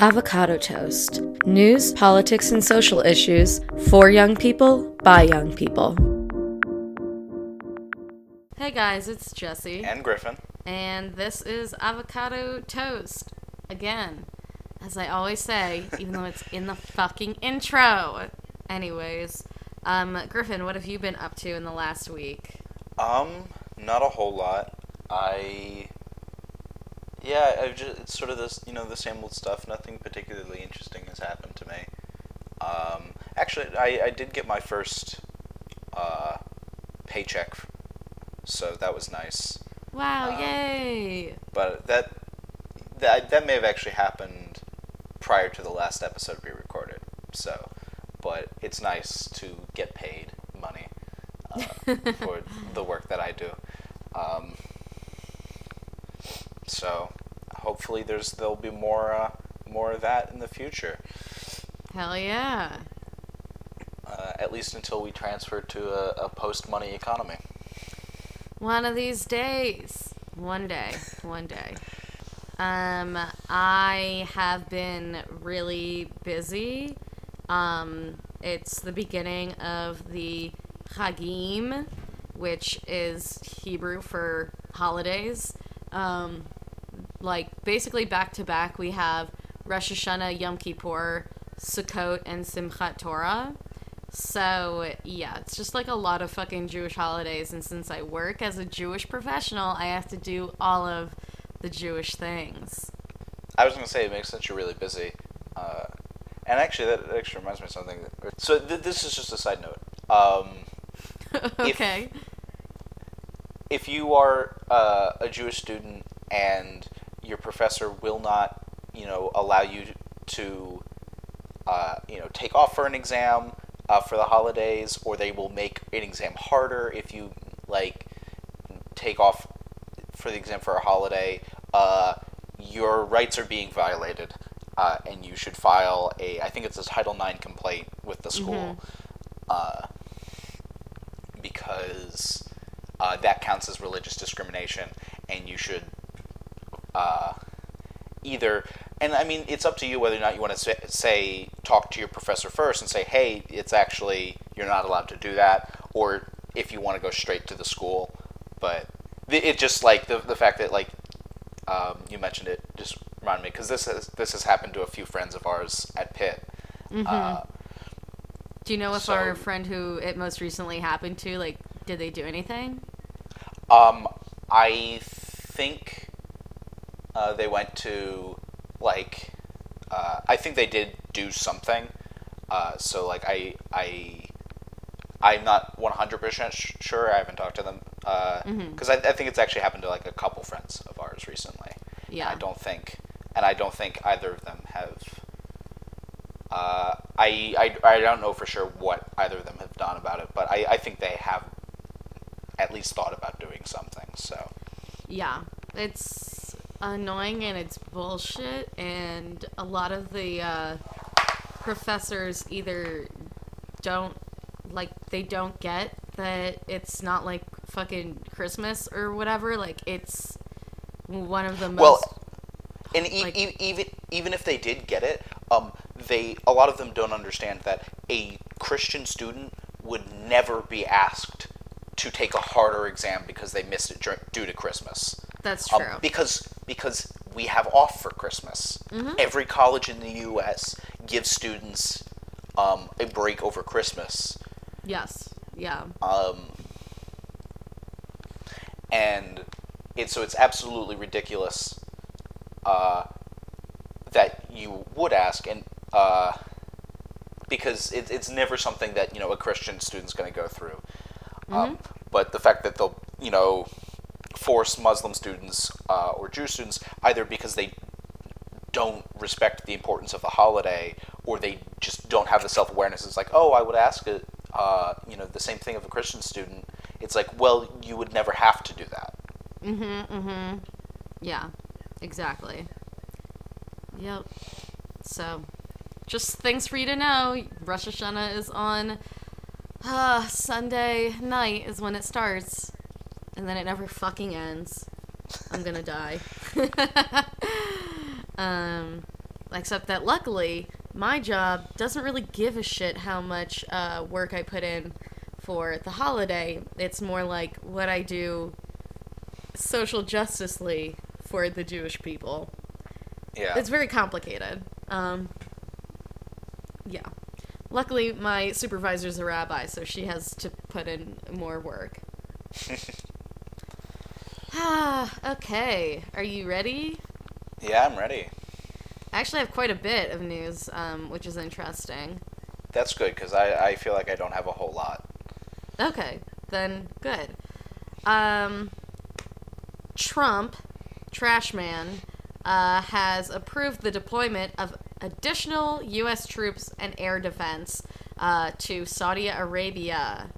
Avocado Toast news, politics, and social issues for young people by young people. Hey guys, it's Jesse. And Griffin. And this is Avocado Toast. Again, as I always say, even though it's in the fucking intro. Anyways, um, Griffin, what have you been up to in the last week? Um, not a whole lot. I yeah, I've just it's sort of this you know the same old stuff. Nothing particularly interesting has happened to me. Um, actually, I, I did get my first uh, paycheck, so that was nice. Wow! Um, yay! But that that that may have actually happened prior to the last episode we recorded. So, but it's nice to get paid money uh, for the work that I do. Um, so hopefully there's there'll be more uh, more of that in the future. Hell yeah! Uh, at least until we transfer to a, a post money economy. One of these days. One day. One day. Um, I have been really busy. Um, it's the beginning of the Chagim, which is Hebrew for holidays. Um, like basically back to back, we have Rosh Hashanah, Yom Kippur, Sukkot, and Simchat Torah. So yeah, it's just like a lot of fucking Jewish holidays, and since I work as a Jewish professional, I have to do all of the Jewish things. I was gonna say it makes sense you're really busy, uh, and actually that actually reminds me of something. That, so th- this is just a side note. Um, okay. If, if you are uh, a Jewish student and your professor will not, you know, allow you to, uh, you know, take off for an exam uh, for the holidays, or they will make an exam harder if you like take off for the exam for a holiday. Uh, your rights are being violated, uh, and you should file a, I think it's a Title IX complaint with the school, uh, because uh, that counts as religious discrimination, and you should uh, either and I mean it's up to you whether or not you want to say, say, talk to your professor first and say hey it's actually you're not allowed to do that or if you want to go straight to the school but it just like the, the fact that like um, you mentioned it just reminded me because this has this has happened to a few friends of ours at Pitt Mm-hmm. uh, Do you know if so- our friend who it most recently happened to, like, did they do anything? Um, I think uh, they went to like uh, I think they did do something. Uh, so like I I I'm not 100 percent sure. I haven't talked to them because I, I think it's actually happened to like a couple friends of ours recently. Yeah. I don't think, and I don't think either of them have. Uh, I, I, I don't know for sure what either of them have done about it, but I, I think they have at least thought about doing something. So Yeah, it's annoying and it's bullshit, and a lot of the uh, professors either don't like they don't get that it's not like fucking Christmas or whatever. Like it's one of the most. Well, and e- like- e- even even if they did get it, um, they a lot of them don't understand that a Christian student would never be asked to take a harder exam because they missed it due to Christmas. that's Um, true. because because we have off for Christmas. Mm-hmm. Every college in the U.S. gives students um, a break over Christmas. yes. Yeah. Um, and it, so it's absolutely ridiculous uh, that you would ask, and uh, because it, it's never something that you know a Christian student's going to go through. Um, but the fact that they'll you know force Muslim students uh, or Jew students either because they don't respect the importance of the holiday or they just don't have the self-awareness it's like oh i would ask it uh, you know the same thing of a christian student it's like well you would never have to do that Mm-hmm. Mm-hmm. Yeah. Exactly. Yep. So, just things for you to know. Rosh Hashanah is on uh, Sunday night is when it starts, and then it never fucking ends. I'm gonna die. um, except that luckily, my job doesn't really give a shit how much uh, work I put in for the holiday. It's more like what I do social justicely for the Jewish people. Yeah. It's very complicated. Um, yeah. Luckily, my supervisor's a rabbi, so she has to put in more work. ah, okay. Are you ready? yeah, I'm ready. I actually have quite a bit of news, um, which is interesting. That's good because I, I feel like I don't have a whole lot. Okay, then good. Um, Trump, trash man, uh, has approved the deployment of additional U.S. troops and air defense uh, to Saudi Arabia.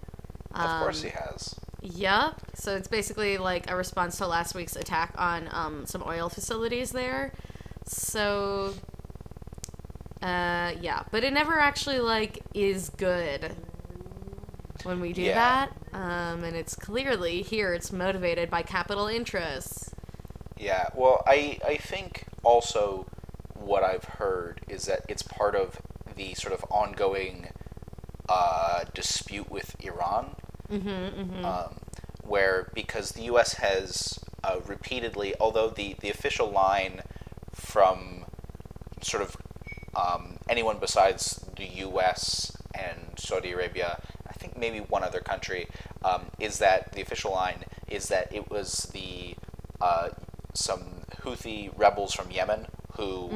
Of course Um, he has. Yep. So it's basically like a response to last week's attack on um, some oil facilities there. So, uh, yeah, but it never actually like is good when we do Yeah. that. Um, and it's clearly here it's motivated by capital interests. Yeah, well, I I think also what I've heard is that it's part of the sort of ongoing uh, dispute with Iran, Mm-hmm. um, where because the U.S. has uh, repeatedly, although the the official line from sort of um, anyone besides the U.S. and Saudi Arabia, I think maybe one other country, um, is that the official line is that it was the uh, some Houthi rebels from Yemen who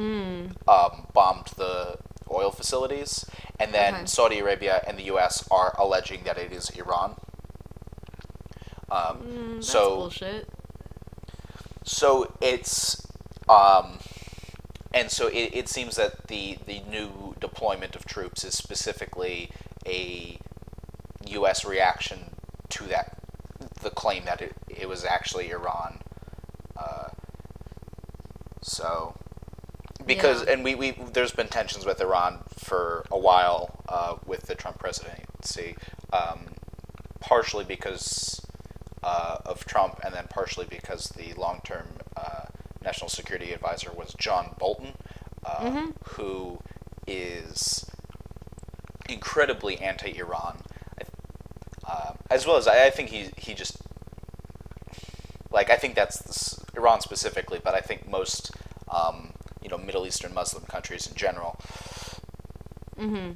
um, bombed the oil facilities, and then Okay. Saudi Arabia and the U.S. are alleging that it is Iran. Mm, that's so bullshit. so it's um, and so it, it seems that the the new deployment of troops is specifically a U.S. reaction to that the claim that it, it was actually Iran. Uh, so because Yeah. and we, we there's been tensions with Iran for a while uh, with the Trump presidency, um, partially because uh, of Trump, and then partially because the long-term uh, national security advisor was John Bolton, uh, who is incredibly anti-Iran, uh, as well as I, I think he he just like I think that's s- Iran specifically, but I think most um, you know Middle Eastern Muslim countries in general. Mm-hmm.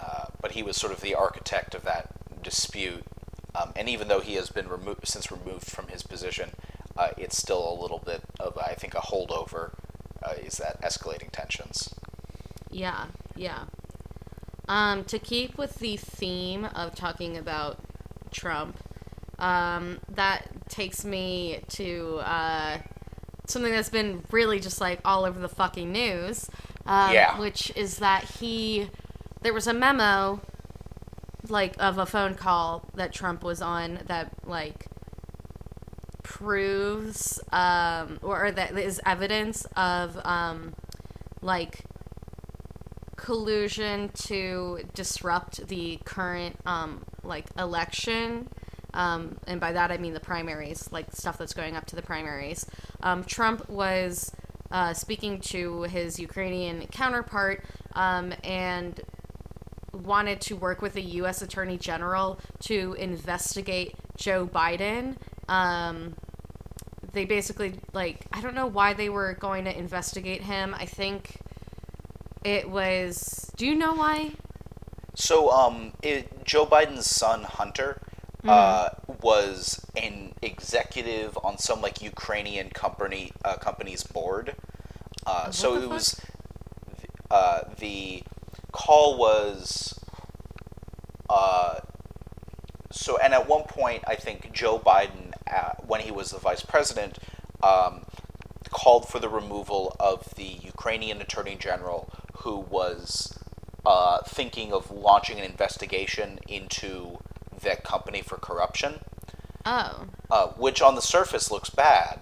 Uh, but he was sort of the architect of that dispute, um, and even though he has been removed since removed from his position, uh, it's still a little bit of I think a holdover. Uh, is that escalating tensions? Yeah, yeah. Um, to keep with the theme of talking about Trump, um, that takes me to uh, something that's been really just like all over the fucking news. Um, Yeah. Which is that he, there was a memo, like of a phone call that Trump was on that like proves um, or, or that is evidence of um, like collusion to disrupt the current um, like election. Um, and by that i mean the primaries like stuff that's going up to the primaries. Um, trump was uh, speaking to his ukrainian counterpart um, and wanted to work with the u.s attorney general to investigate joe biden um, they basically like i don't know why they were going to investigate him i think it was. Do you know why? So, um, it, Joe Biden's son Hunter uh, was an executive on some like Ukrainian company uh, company's board. Uh, so it fuck? was uh, the call was uh, so and at one point I think Joe Biden uh, when he was the vice president um, called for the removal of the Ukrainian attorney general who was uh, thinking of launching an investigation into that company for corruption, Oh. uh, which on the surface looks bad.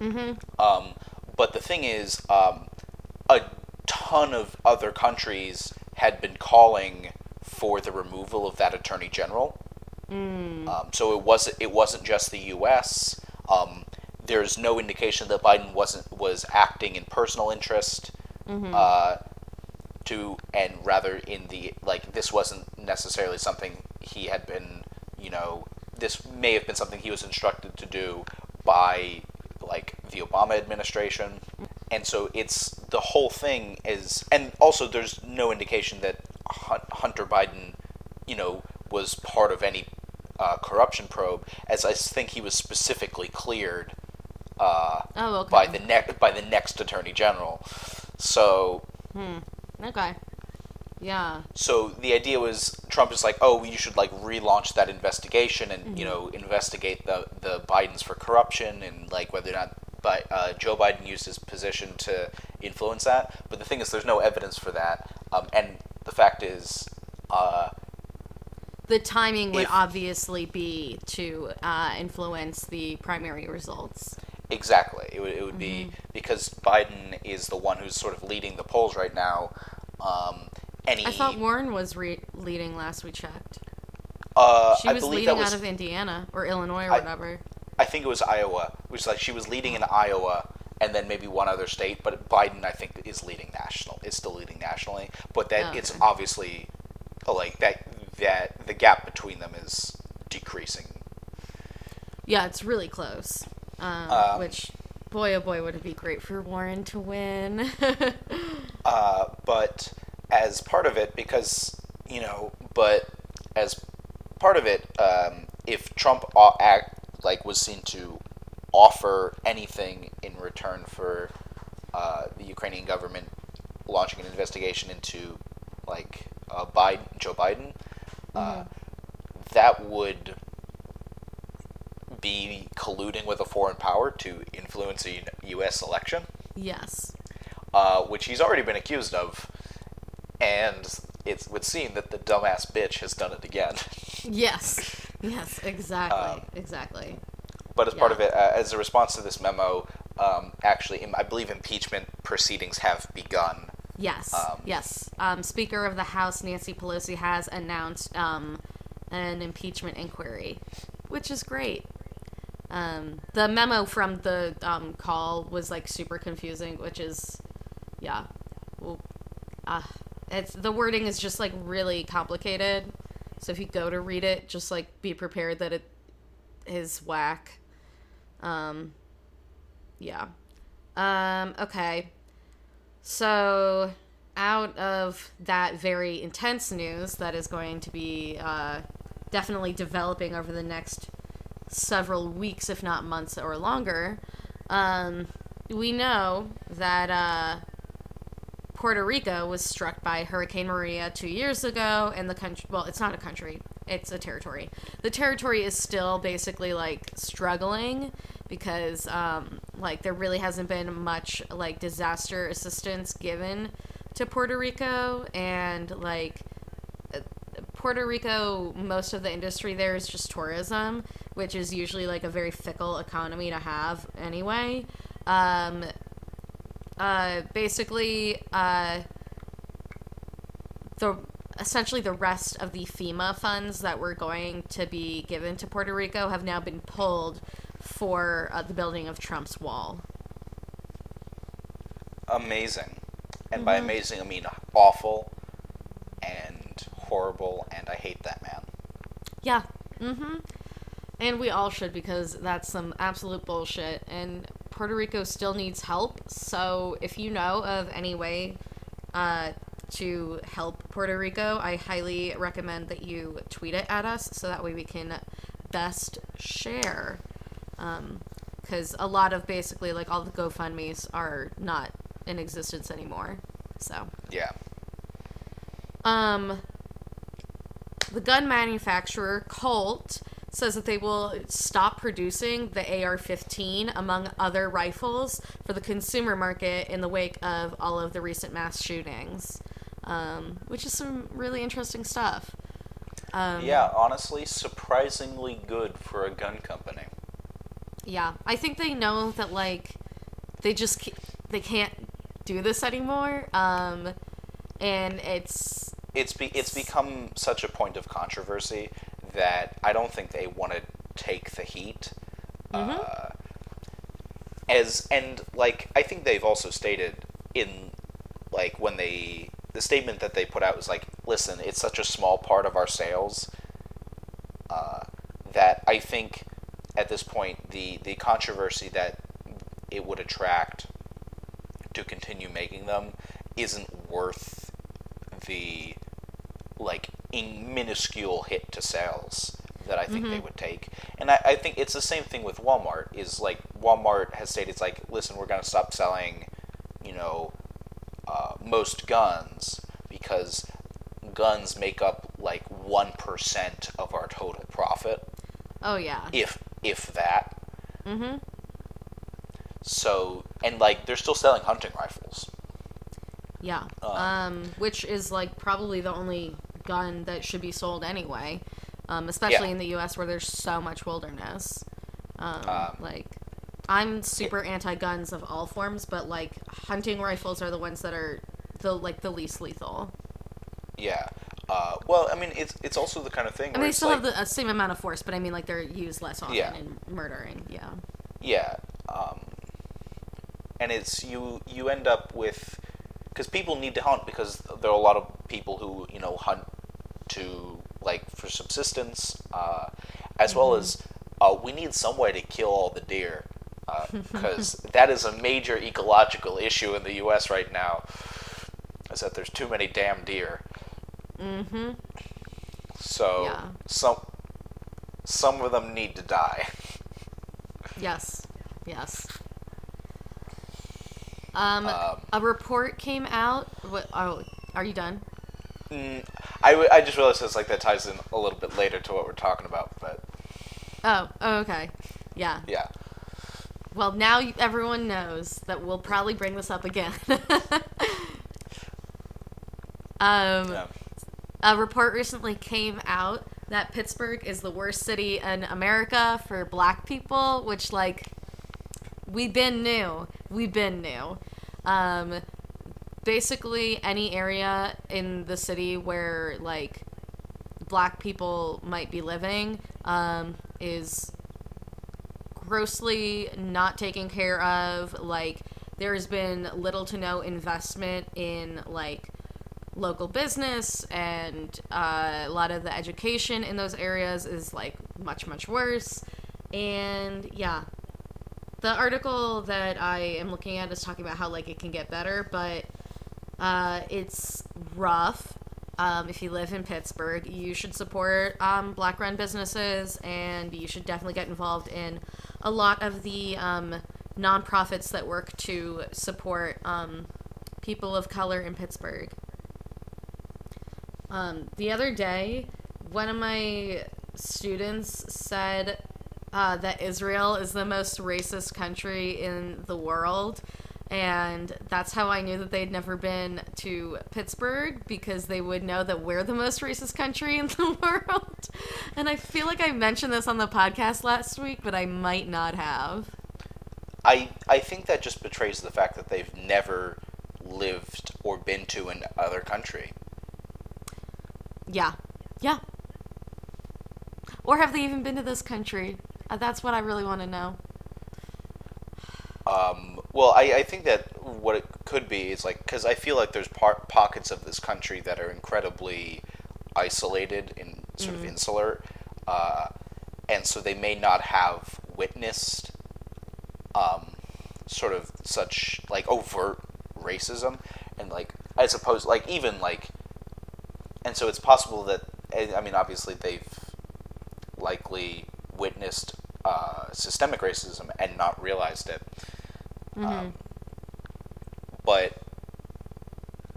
Mm-hmm. Um, but the thing is, um, a ton of other countries had been calling for the removal of that attorney general. Mm. Um, so it wasn't it wasn't just the U.S. Um, there's no indication that Biden wasn't was acting in personal interest. Uh, to and rather in the like this wasn't necessarily something he had been you know this may have been something he was instructed to do by like the Obama administration and so it's the whole thing is and also there's no indication that Hunter Biden you know was part of any uh, corruption probe as I think he was specifically cleared uh, Oh, okay. by the next by the next attorney general so Okay. Yeah. so the idea was Trump is like, oh, you should like relaunch that investigation and you know investigate the the Bidens for corruption and like whether or not but uh, Joe Biden used his position to influence that. But the thing is, there's no evidence for that. Um, and the fact is, The timing would If- obviously be to uh, influence the primary results. exactly, it would it would be because Biden is the one who's sort of leading the polls right now. Um, any, I thought Warren was re- leading last we checked. uh, She I was believe leading that was out of Indiana or Illinois or I- whatever. I think it was Iowa, which like she was leading in Iowa and then maybe one other state, but Biden I think is leading national. Is still leading nationally, but that Oh, it's okay. obviously like that that the gap between them is decreasing. Yeah, it's really close. Um, Um, which, boy, oh boy, would it be great for Warren to win. Uh, but as part of it, because you know, but as part of it, um, if Trump act like was seen to offer anything in return for uh, the Ukrainian government launching an investigation into like uh, Biden, Joe Biden, uh, that would be colluding with a foreign power to influence a U.S. election yes. uh, which he's already been accused of, and it would seem that the dumbass bitch has done it again. Yes. Yes, exactly. Um, exactly. but as part of it, uh, as a response to this memo, um, actually, I believe impeachment proceedings have begun. Yes. um, yes. Um, Speaker of the House Nancy Pelosi has announced um, an impeachment inquiry, which is great. Um, the memo from the um, call was like super confusing, which is, yeah, well, uh, it's the wording is just like really complicated. So if you go to read it, just like be prepared that it is whack. Um, yeah. Um, okay. So, out of that very intense news that is going to be uh, definitely developing over the next several weeks, if not months or longer, um, we know that uh, Puerto Rico was struck by Hurricane Maria two years ago, and the country, well, it's not a country, it's a territory. The territory is still basically like struggling because, um, like, there really hasn't been much like disaster assistance given to Puerto Rico, and like, Puerto Rico, most of the industry there is just tourism, which is usually like a very fickle economy to have anyway. Um, uh, basically, uh, the essentially the rest of the FEMA funds that were going to be given to Puerto Rico have now been pulled for uh, the building of Trump's wall. Amazing, and by amazing I mean awful and horrible, and I hate that man. Yeah. Mm-hmm. And we all should because that's some absolute bullshit. And Puerto Rico still needs help. So if you know of any way uh, to help Puerto Rico, I highly recommend that you tweet it at us so that way we can best share. Because a lot of basically like all the GoFundMe's are not in existence anymore. So. Yeah. Um, the gun manufacturer Colt says that they will stop producing the AR-15 among other rifles for the consumer market in the wake of all of the recent mass shootings, um, which is some really interesting stuff. Um, yeah, honestly, surprisingly good for a gun company. Yeah, I think they know that like they just they can't do this anymore. Um, and it's it's be, it's become such a point of controversy that I don't think they want to take the heat. Uh, as and like I think they've also stated in like when they the statement that they put out was like, listen, it's such a small part of our sales uh, that I think at this point the the controversy that it would attract to continue making them isn't worth the like in minuscule hit to sales that I think they would take. And I, I think it's the same thing with Walmart. Is like Walmart has stated, it's like, listen, we're gonna stop selling, you know, uh, most guns because guns make up like one percent of our total profit, Oh yeah. if if that. Mm-hmm. So and like they're still selling hunting rifles. Yeah. Um, Um, which is like probably the only gun that should be sold anyway. Um, especially Yeah. in the U.S. where there's so much wilderness. Um, Um, like, I'm super anti-guns of all forms, but like hunting rifles are the ones that are the like the least lethal. Yeah. Uh, well, I mean, it's it's also the kind of thing. I where mean, they still like, have the uh, same amount of force, but I mean, like they're used less often Yeah. in murdering. Yeah. Yeah, and it's you you end up with because people need to hunt because there are a lot of people who you know hunt to like for subsistence, uh, as well as uh, we need some way to kill all the deer because that is a major ecological issue in the U.S. right now. Is that there's too many damn deer. Mm-hmm. So Yeah. some some of them need to die. Yes. Yes. Um, Um, a report came out. What? Oh, are you done? Mm, I, w- I just realized it's like that ties in a little bit later to what we're talking about, but Oh. Oh. Okay. Yeah. yeah. Well, now everyone knows that we'll probably bring this up again. um, yeah. a report recently came out that Pittsburgh is the worst city in America for black people, which, like, we've been new. We've been new. Um, basically, any area in the city where, like, black people might be living um, is grossly not taken care of. Like, there's been little to no investment in, like, local business, and uh, a lot of the education in those areas is, like, much, much worse. And yeah, the article that I am looking at is talking about how, like, it can get better, but uh, it's rough. Um, if you live in Pittsburgh, you should support um, black run businesses and you should definitely get involved in a lot of the um, nonprofits that work to support um, people of color in Pittsburgh. Um, the other day, one of my students said uh, that Israel is the most racist country in the world. And that's how I knew that they'd never been to Pittsburgh because they would know that we're the most racist country in the world. And I feel like I mentioned this on the podcast last week, but I might not have. I I think that just betrays the fact that they've never lived or been to an other country. Yeah. Yeah. Or have they even been to this country? Uh, that's what I really want to know. Um, well, I, I think that what it could be is like because I feel like there's par- pockets of this country that are incredibly isolated and sort of insular, uh, and so they may not have witnessed um, sort of such like overt racism and like I suppose like even like and so it's possible that I mean obviously they've likely witnessed uh, systemic racism and not realized it um, but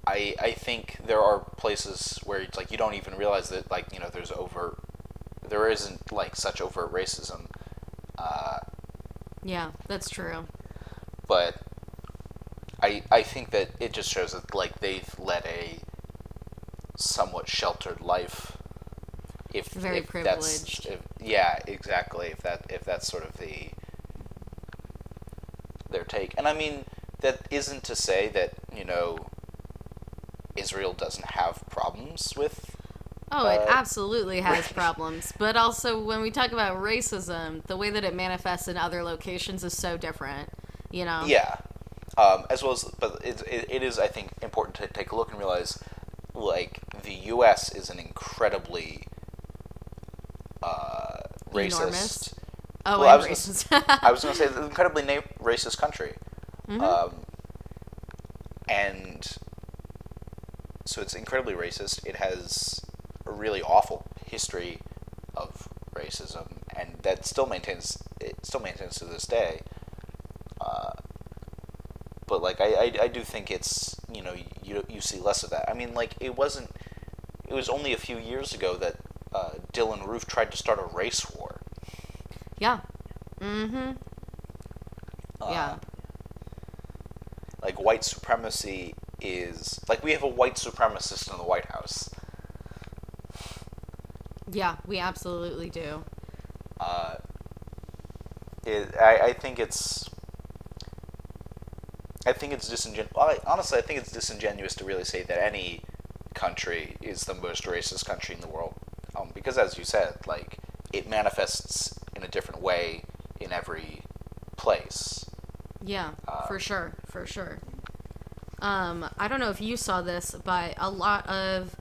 I I think there are places where it's like you don't even realize that like you know there's overt there isn't like such overt racism uh, Yeah, that's true. but I I think that it just shows that like they've led a somewhat sheltered life. If Very if that's privileged. if, yeah, exactly. If that if that's sort of the their take, and I mean that isn't to say that you know Israel doesn't have problems with Oh, it Uh, absolutely has problems. But also, when we talk about racism, the way that it manifests in other locations is so different. You know. Yeah. Um, as well as, but it, it, it is, I think, important to take a look and realize, like, the U.S. is an incredibly racist. Enormous. Oh, Well, I was racist. I was going to say, it's an incredibly na- racist country. Mm-hmm. Um, and so it's incredibly racist. It has a really awful history of racism, and that still maintains it still maintains to this day. Uh, but like I, I, I do think it's you know you you see less of that. I mean like it wasn't it was only a few years ago that uh, Dylann Roof tried to start a race. Mm-hmm. Uh, Yeah. Like white supremacy is like we have a white supremacist in the White House. Yeah, we absolutely do. Uh, it, I, I think it's I think it's disingen- well, honestly I think it's disingenuous to really say that any country is the most racist country in the world um, because as you said like it manifests in a different way in every place Yeah, Uh, for sure, for sure. Um, I don't know if you saw this, but a lot of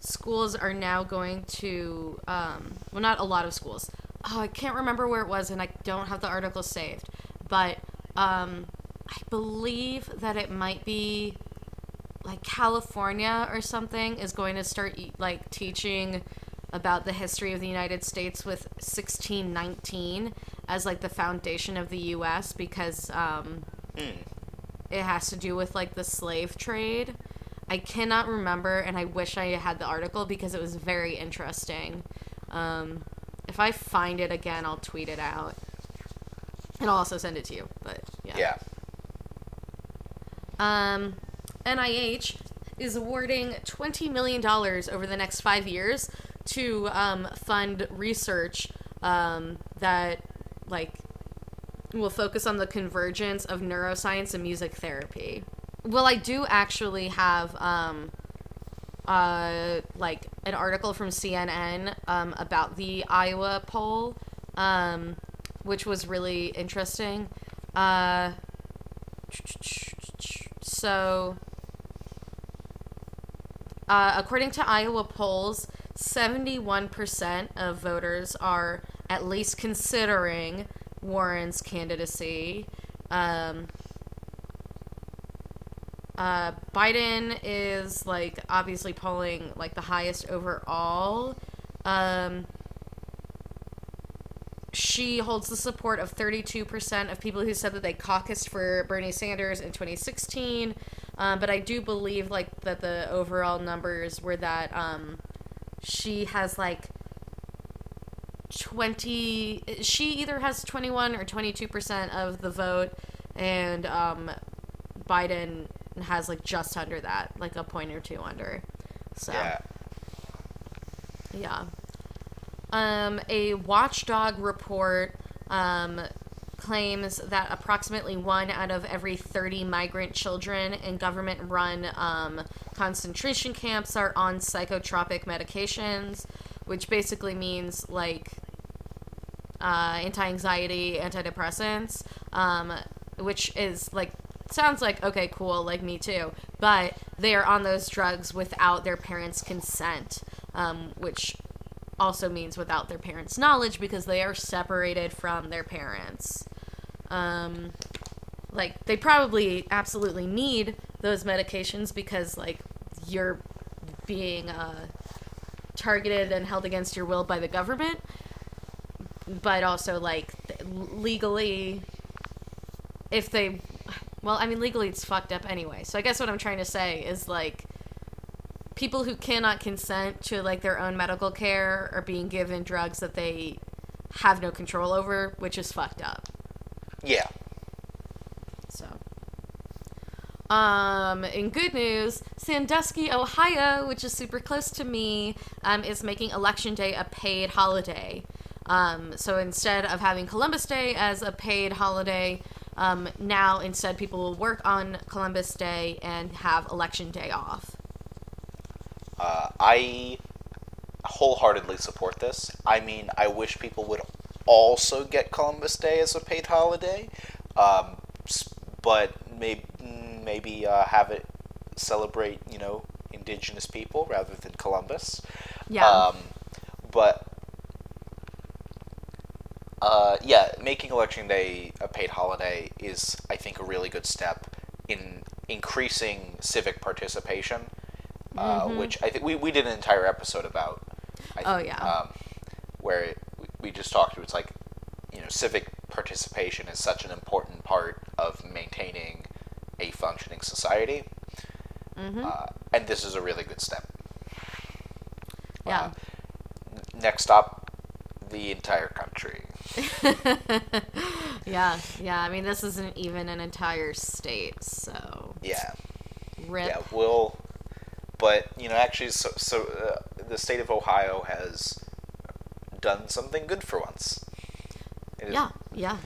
schools are now going to, um, well, not a lot of schools. Oh, I can't remember where it was, and I don't have the article saved. But um, I believe that it might be like California or something is going to start like teaching about the history of the United States with 1619 as like the foundation of the U.S. because um, it has to do with like the slave trade. I cannot remember, and I wish I had the article because it was very interesting. Um, if I find it again, I'll tweet it out, and I'll also send it to you. But yeah. yeah Um, NIH is awarding $20 million over the next five years to um, fund research um, that, will focus on the convergence of neuroscience and music therapy. Well, I do actually have, um, uh, like, an article from CNN um, about the Iowa poll, um, which was really interesting. Uh, so, uh, according to Iowa polls, 71% of voters are at least considering Warren's candidacy. Um, uh, Biden is like obviously polling like the highest overall. Um, she holds the support of 32% of people who said that they caucused for Bernie Sanders in 2016. Um, but I do believe like that the overall numbers were that um, she has like 20 she either has 21 or 22% of the vote and um, Biden has like just under that, like a point or two under. So yeah yeah. Um, a watchdog report um, claims that approximately one out of every 30 migrant children in government run um, concentration camps are on psychotropic medications, which basically means like uh, anti anxiety, antidepressants, um, which is like, sounds like, okay, cool, like me too. But they are on those drugs without their parents' consent, um, which also means without their parents' knowledge because they are separated from their parents. Um, like, they probably absolutely need those medications because, like, you're being uh, targeted and held against your will by the government but also like th- legally if they well i mean legally it's fucked up anyway. So i guess what i'm trying to say is like people who cannot consent to like their own medical care are being given drugs that they have no control over which is fucked up. Yeah. So um, in good news, Sandusky, Ohio, which is super close to me, um, is making Election Day a paid holiday. Um, so instead of having Columbus Day as a paid holiday, um, now instead people will work on Columbus Day and have Election Day off. Uh, I wholeheartedly support this. I mean, I wish people would also get Columbus Day as a paid holiday. Um, but maybe maybe uh, have it celebrate you know indigenous people rather than Columbus. Yeah. Um, but uh, yeah, making election day a paid holiday is, I think, a really good step in increasing civic participation, uh, which I think we, we did an entire episode about. I Mm-hmm. Oh, yeah. Um, where it, we- just talked it's like, you know, civic participation is such an important part of maintaining a functioning society. Mm-hmm. Uh, and this is a really good step. yeah. N- Next stop, the entire. yeah. Yeah. I mean, this isn't even an entire state, so Yeah, rip. yeah. We'll, but you know, actually, so so uh, the state of Ohio has done something good for once. It is- Yeah, yeah.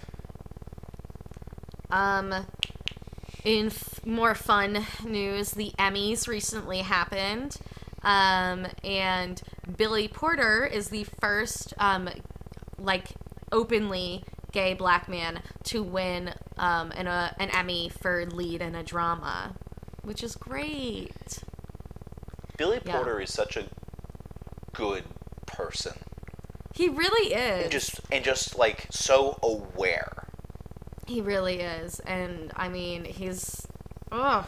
Um, in f- more fun news, the Emmys recently happened, um, and Billy Porter is the first, um, like openly gay black man to win um, an uh, an Emmy for lead in a drama, which is great. Billy Yeah. Porter is such a good person, He really is. and just and just like so aware. He really is. And I mean, he's oh,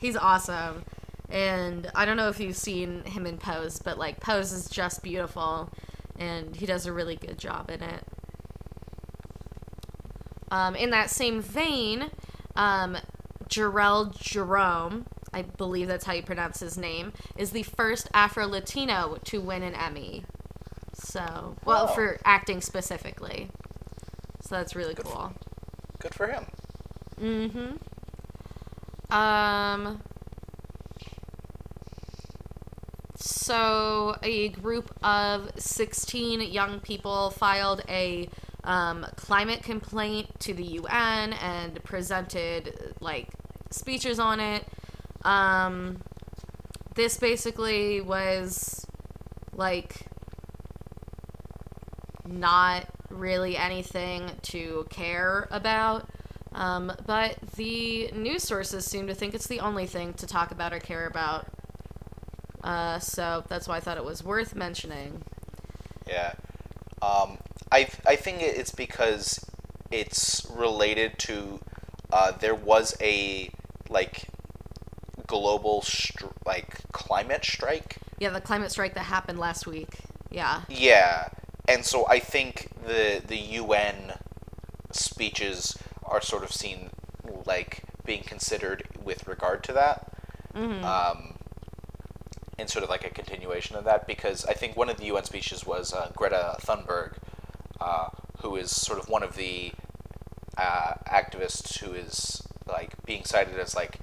he's awesome. And I don't know if you've seen him in Pose, but like Pose is just beautiful and he does a really good job in it. Um, in that same vein, um, Jharrel Jerome, I believe that's how you pronounce his name, is the first Afro Latino to win an Emmy. So, well, Oh. for acting specifically. So that's really Good for- cool. Good for him. Mm-hmm. Um. So, a group of 16 young people filed a um, climate complaint to the UN and presented like speeches on it. Um, this basically was like not really anything to care about. Um, but the news sources seem to think it's the only thing to talk about or care about. Uh, so that's why I thought it was worth mentioning. I I think it's because it's related to uh, there was a like global str- like climate strike. Yeah, the climate strike that happened last week. Yeah. Yeah, and so I think the the UN speeches are sort of seen like being considered with regard to that. Um, and sort of like a continuation of that because I think one of the UN speeches was uh, Greta Thunberg, who is sort of one of the uh, activists who is like being cited as like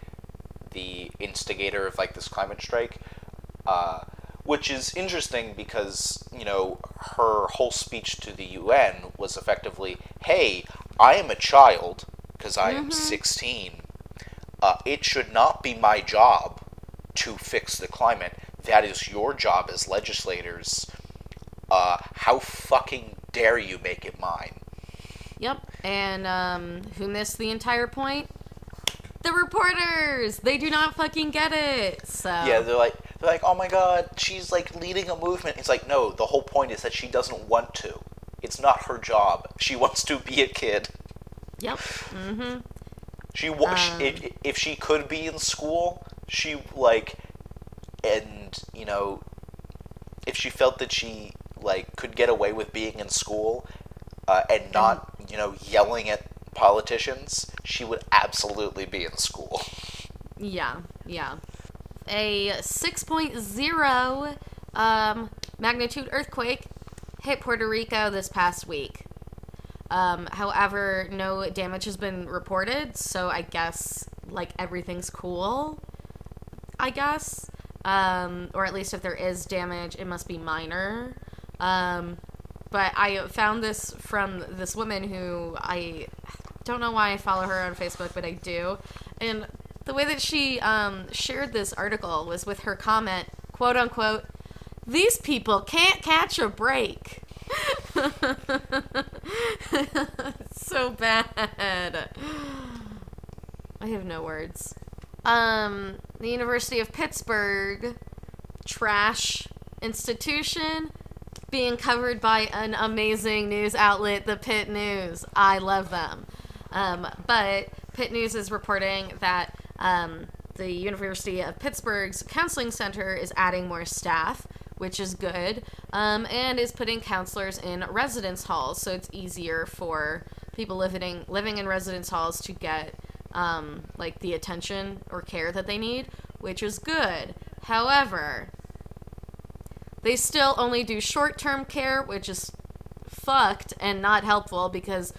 the instigator of like this climate strike, uh, which is interesting because you know her whole speech to the UN was effectively, "Hey, I am a child because I am 16. Uh, it should not be my job to fix the climate. That is your job as legislators. Uh, how fucking dare you make it mine?" Yep. And um, who missed the entire point? The reporters. They do not fucking get it. So Yeah, they're like they're like, oh my god, she's like leading a movement. It's like, no, the whole point is that she doesn't want to. It's not her job. She wants to be a kid. Yep. Mm-hmm. She wa- Um. if, if she could be in school, she like, and you know, if she felt that she like could get away with being in school, uh, and not you know yelling at politicians, she would absolutely be in school. Yeah, yeah. A 6.0 um, magnitude earthquake hit Puerto Rico this past week. Um, however, no damage has been reported, so I guess like everything's cool. I guess, um, or at least if there is damage, it must be minor. Um, but I found this from this woman who I don't know why I follow her on Facebook, but I do. And the way that she um, shared this article was with her comment, quote unquote, these people can't catch a break. so bad. I have no words. Um, the University of Pittsburgh, trash institution, being covered by an amazing news outlet, the Pitt News. I love them. Um, but Pitt News is reporting that um, the University of Pittsburgh's counseling center is adding more staff, which is good, um, and is putting counselors in residence halls, so it's easier for people living living in residence halls to get um, like the attention or care that they need, which is good. However, they still only do short term care, which is fucked and not helpful because,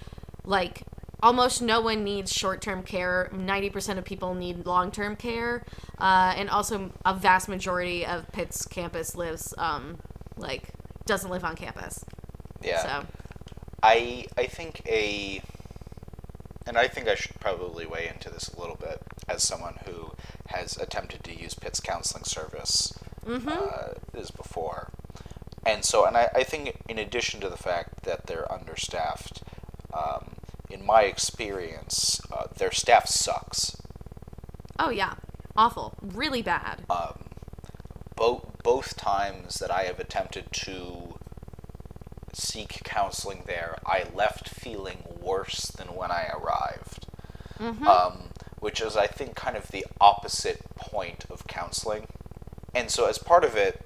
like, almost no one needs short term care. 90% of people need long term care. Uh, and also, a vast majority of Pitt's campus lives, um, like, doesn't live on campus. Yeah. So, I I think a and I think I should probably weigh into this a little bit as someone who has attempted to use Pitt's counseling service uh, as before. And so, and I, I think in addition to the fact that they're understaffed, um, in my experience, uh, their staff sucks. oh, yeah. Awful. Really bad. Um, both both times that I have attempted to seek counseling there, I left feeling worse than when I arrived. Um, which is, I think, kind of the opposite point of counseling. And so, as part of it,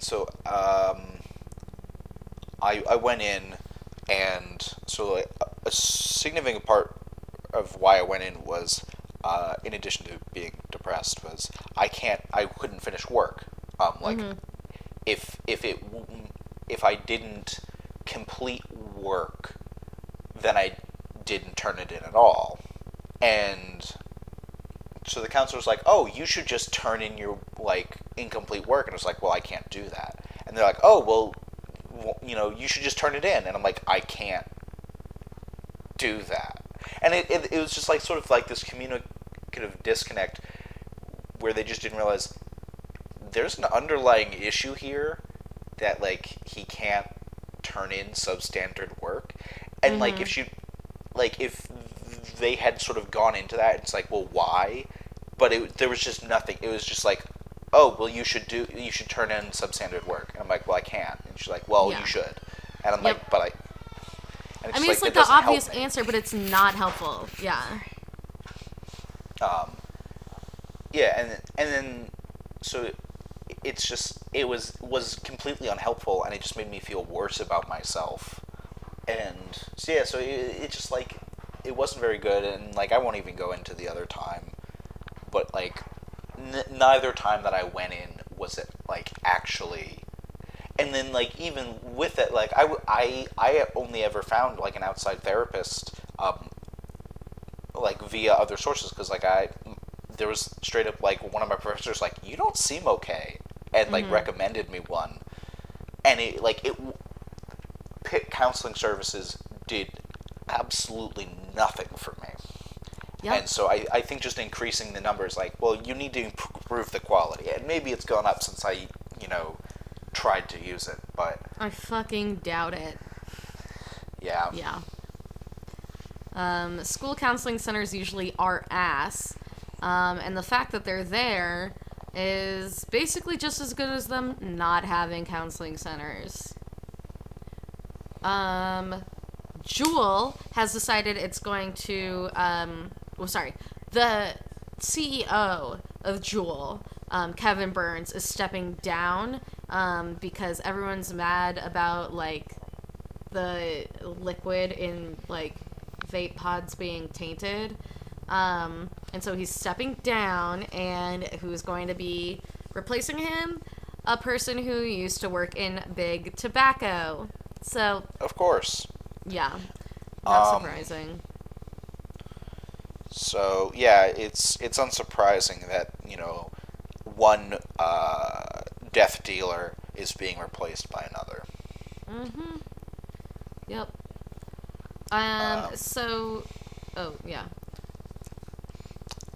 and so um, I I went in, and so like, a- significant part of why I went in was, uh, in addition to being depressed, was I can't I couldn't finish work. Um, like if if it if I didn't complete work, then I didn't turn it in at all. And so the counselor was like, "Oh, you should just turn in your incomplete work." And I was like, "Well, I can't do that." And they're like, "Oh, well, well, you know, you should just turn it in." And I'm like, "I can't do that." And it, it, it was just like sort of like this communicative disconnect where they just didn't realize there's an underlying issue here that like he can't turn in substandard work and like if mm-hmm. you like if they had sort of gone into that it's like well why but it, there was just nothing it was just like oh well you should do you should turn in substandard work and i'm like well i can't and she's like well Yeah. you should and i'm Yep. like but i and I mean, it's like the obvious answer, but it's not helpful. Yeah. um, yeah, and and then so it's just it was was completely unhelpful, and it just made me feel worse about myself. And so yeah, so it, it just like it wasn't very good, and like I won't even go into the other time, but like neither time that I went in was it like actually. And then, like even with it, like I, I, I only ever found like an outside therapist um, like via other sources because like I there was straight up like one of my professors like you don't seem okay and like recommended me one and it like it Pitt counseling services did absolutely nothing for me Yep. and so I, I think just increasing the numbers like well you need to improve the quality and maybe it's gone up since I you know tried to use it but I fucking doubt it. yeah Yeah. Um, school counseling centers usually are ass, um, and the fact that they're there is basically just as good as them not having counseling centers. Um, Juul has decided it's going to. Um, well, sorry, the CEO of Juul, um, Kevin Burns, is stepping down um, because everyone's mad about like the liquid in like vape pods being tainted. Um, and so he's stepping down, and who's going to be replacing him? A person who used to work in big tobacco. So, of course yeah, not Um, surprising. So yeah, it's it's unsurprising that you know one uh, death dealer is being replaced by another. Mm-hmm. Yep. Um, Um, so, oh, yeah.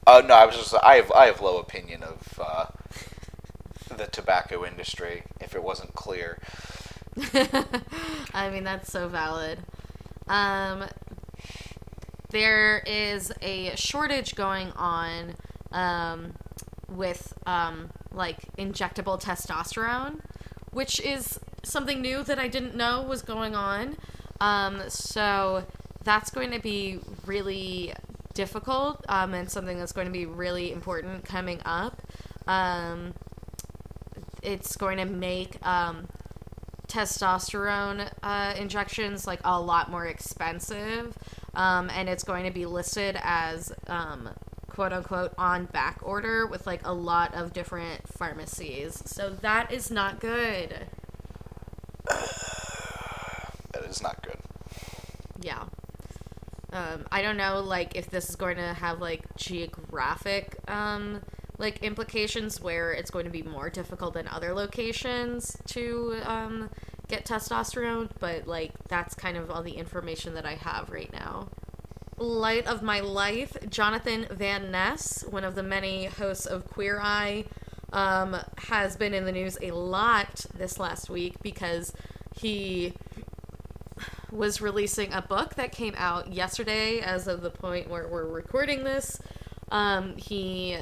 Oh no, I was just I have I have low opinion of uh, the tobacco industry. If it wasn't clear, I mean, that's so valid. Um, there is a shortage going on um, with um, like injectable testosterone, which is something new that I didn't know was going on. Um, so that's going to be really difficult um, and something that's going to be really important coming up. Um, it's going to make um, testosterone uh, injections like a lot more expensive, um, and it's going to be listed as um, quote unquote on back order with like a lot of different pharmacies. So that is not good. That is not good. Yeah. Um, I don't know, like, if this is going to have, like, geographic, um, like, implications where it's going to be more difficult than other locations to, um, get testosterone, but, like, that's kind of all the information that I have right now. Light of my life, Jonathan Van Ness, one of the many hosts of Queer Eye, um, has been in the news a lot this last week because he was releasing a book that came out yesterday as of the point where we're recording this. Um, he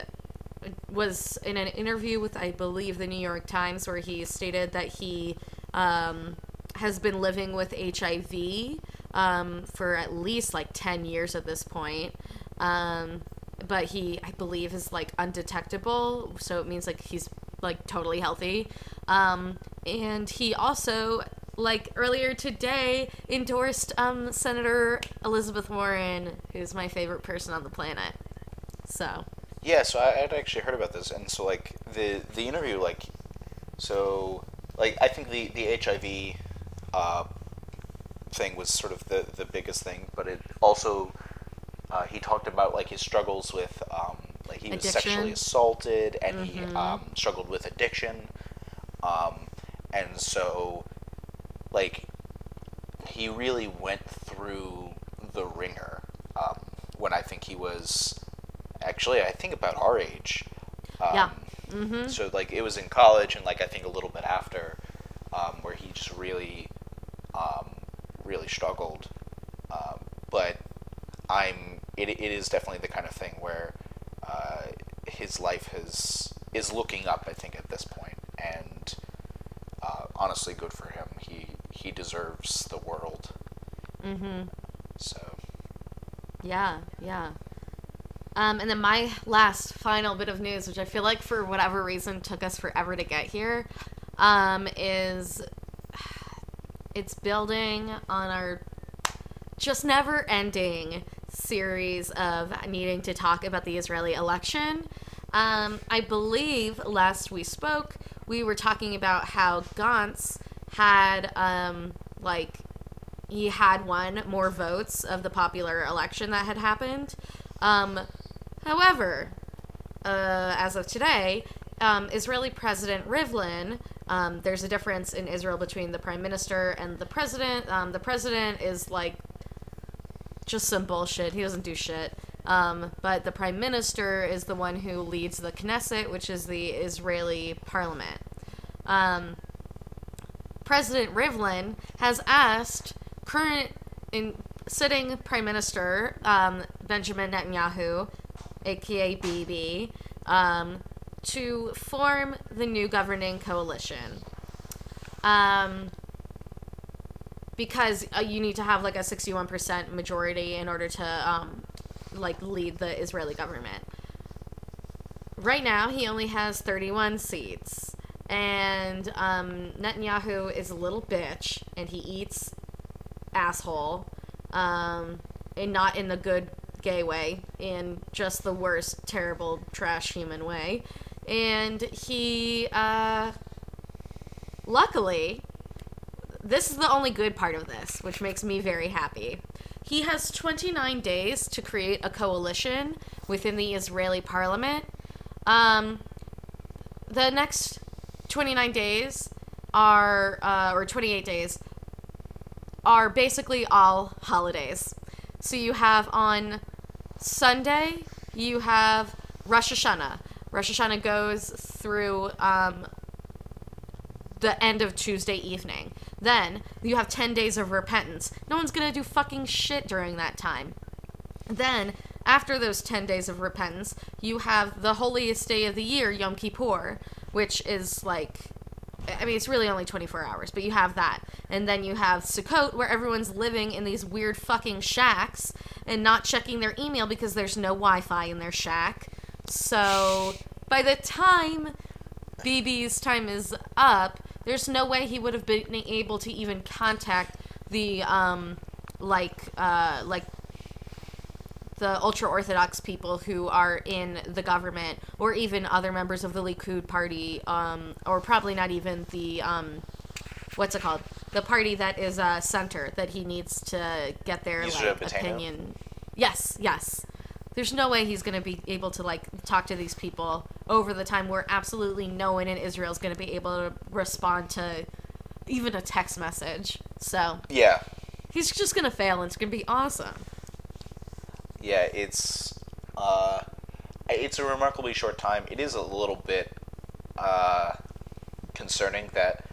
was in an interview with, I believe, the New York Times, where he stated that he um, has been living with HIV um, for at least like 10 years at this point. Um, but he, I believe, is like undetectable. So it means like he's like totally healthy. Um, and he also like earlier today endorsed um, Senator Elizabeth Warren, who's my favorite person on the planet. So Yeah, so I had actually heard about this, and so like the the interview, like, so like I think the the HIV uh, thing was sort of the the biggest thing, but it also uh, he talked about like his struggles with um, like he was sexually assaulted and he um, struggled with addiction, um, and so like he really went through the wringer um, when I think he was actually I think about our age. Um, Yeah. Mm-hmm. So like it was in college and like I think a little bit after, um, where he just really, um, really struggled. Um, but I'm it, it is definitely the kind of thing where uh, his life has is looking up. I think at this point, and uh, honestly, good for him. He he deserves the world. Mm-hmm. So Yeah, yeah. Um, and then my last final bit of news, which I feel like for whatever reason took us forever to get here, um, is it's building on our just never ending series of needing to talk about the Israeli election. Um, I believe last we spoke, we were talking about how Gantz had, um, like, he had won more votes of the popular election that had happened. Um, however, uh, as of today, um, Israeli President Rivlin, um, there's a difference in Israel between the prime minister and the president. Um, the president is like just some bullshit. He doesn't do shit. Um, but the prime minister is the one who leads the Knesset, which is the Israeli parliament. Um, President Rivlin has asked current in sitting prime minister um, Benjamin Netanyahu, aka BB, um, to form the new governing coalition. Um, because uh, you need to have like a 61% majority in order to um, like lead the Israeli government. Right now, he only has 31 seats, and um, Netanyahu is a little bitch, and he eats asshole, um, and not in the good gay way, in just the worst, terrible, trash human way. And he, uh, luckily, this is the only good part of this, which makes me very happy. He has 29 days to create a coalition within the Israeli parliament. Um, the next 29 days are, uh, or 28 days, are basically all holidays. So you have on Sunday, you have Rosh Hashanah. Rosh Hashanah goes through um, the end of Tuesday evening. Then you have 10 days of repentance. No one's going to do fucking shit during that time. Then, after those 10 days of repentance, you have the holiest day of the year, Yom Kippur, which is like, I mean, it's really only 24 hours, but you have that. And then you have Sukkot, where everyone's living in these weird fucking shacks and not checking their email because there's no Wi Fi in their shack. So, by the time BB's time is up, there's no way he would have been able to even contact the, um, like, uh, like the ultra orthodox people who are in the government, or even other members of the Likud party, um, or probably not even the um, what's it called, the party that is uh, center that he needs to get their like, opinion. Yes, yes. There's no way he's going to be able to like talk to these people over the time where absolutely no one in Israel is going to be able to respond to even a text message. So Yeah, he's just going to fail, and it's going to be awesome. yeah, it's uh, it's a remarkably short time. It is a little bit uh, concerning that,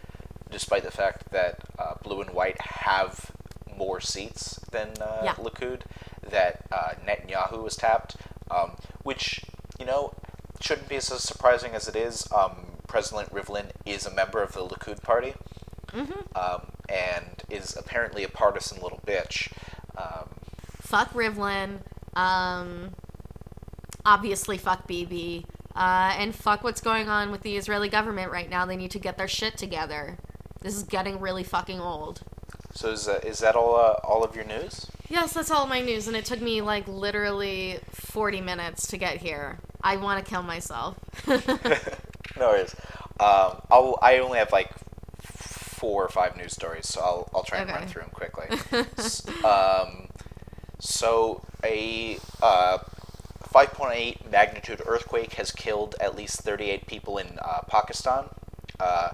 despite the fact that uh, blue and white have more seats than uh, Yeah. Likud, that uh, Netanyahu was tapped, um, which you know shouldn't be as surprising as it is. Um, President Rivlin is a member of the Likud party. Um, and is apparently a partisan little bitch. Um, fuck Rivlin, um, obviously fuck BB, uh, and fuck what's going on with the Israeli government right now. They need to get their shit together. This is getting really fucking old. So is that, is that all uh, all of your news? Yes, that's all my news, and it took me like literally 40 minutes to get here. I want to kill myself. no worries. Um, I'll I only have like four or five news stories, so I'll I'll try and run through them quickly. Um, so a uh, 5.8 magnitude earthquake has killed at least 38 people in uh, Pakistan. Uh,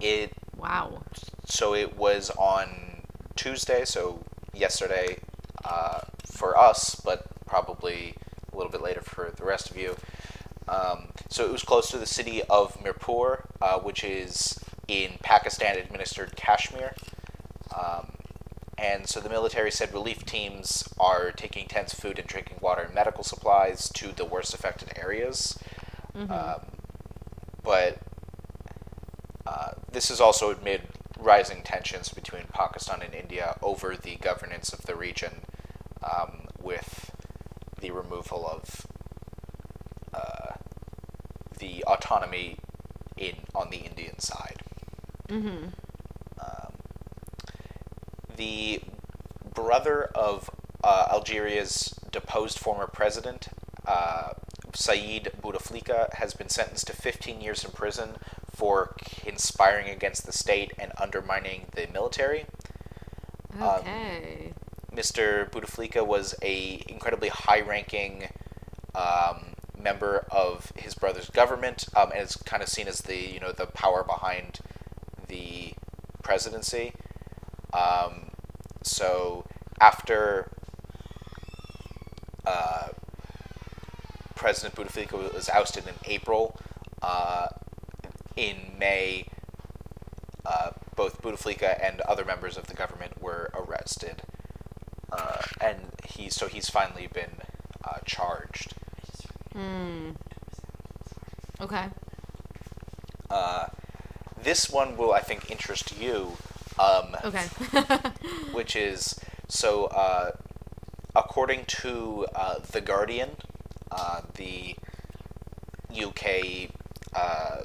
it wow. so it was on Tuesday, so yesterday uh, for us, but probably a little bit later for the rest of you. Um, so it was close to the city of Mirpur, uh, which is in Pakistan administered Kashmir. Um, and so the military said relief teams are taking tents, food, and drinking water and medical supplies to the worst affected areas. Um, but uh, this is also amid rising tensions between Pakistan and India over the governance of the region, um, with the removal of uh, the autonomy in on the Indian side. Mm-hmm. Um, the brother of uh, Algeria's deposed former president, uh, Saeed Bouteflika, has been sentenced to 15 years in prison for conspiring against the state and undermining the military. Um, Okay. Mr. Bouteflika was a incredibly high-ranking um, member of his brother's government, um, and is kind of seen as the you know the power behind the presidency. Um, so after uh, President Bouteflika was ousted in April, uh, in May, uh, both Bouteflika and other members of the government were arrested, uh, and he so he's finally been uh, charged. Hmm. Okay. Uh, this one will, I think, interest you, um, Okay. which is so. Uh, according to uh, the Guardian, uh, the UK uh,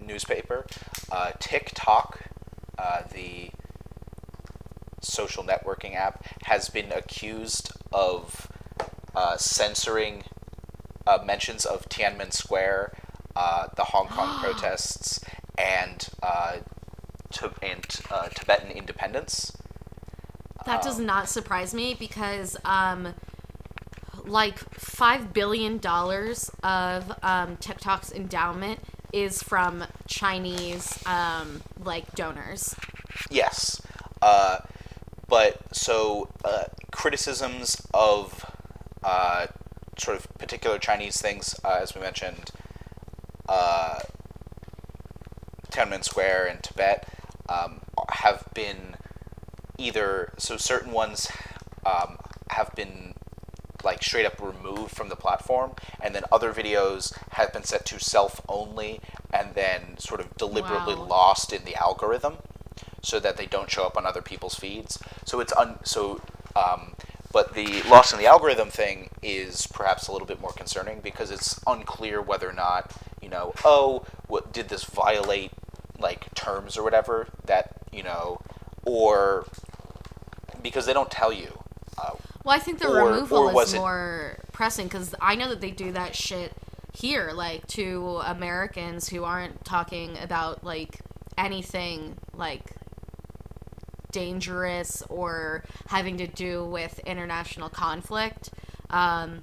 newspaper, uh, TikTok, uh, the social networking app, has been accused of uh, censoring uh, mentions of Tiananmen Square, uh, the Hong Kong protests, and uh, to, and uh, Tibetan independence. That does not surprise me because, um, like five billion dollars of um, TikTok's endowment is from Chinese um, like donors. Yes. Uh, but so uh, criticisms of sort of particular Chinese things, uh, as we mentioned, uh, Tiananmen Square and Tibet, um, have been either so certain ones um, have been like straight up removed from the platform, and then other videos have been set to self only, and then sort of deliberately Wow. lost in the algorithm, so that they don't show up on other people's feeds. So it's un so. Um, but the loss in the algorithm thing is perhaps a little bit more concerning because it's unclear whether or not you know oh what did this violate like terms or whatever that you know or because they don't tell you uh, Well, I think the Or- removal or is was it- more pressing because I know that they do that shit here, like to Americans who aren't talking about like anything like dangerous or having to do with international conflict. Um,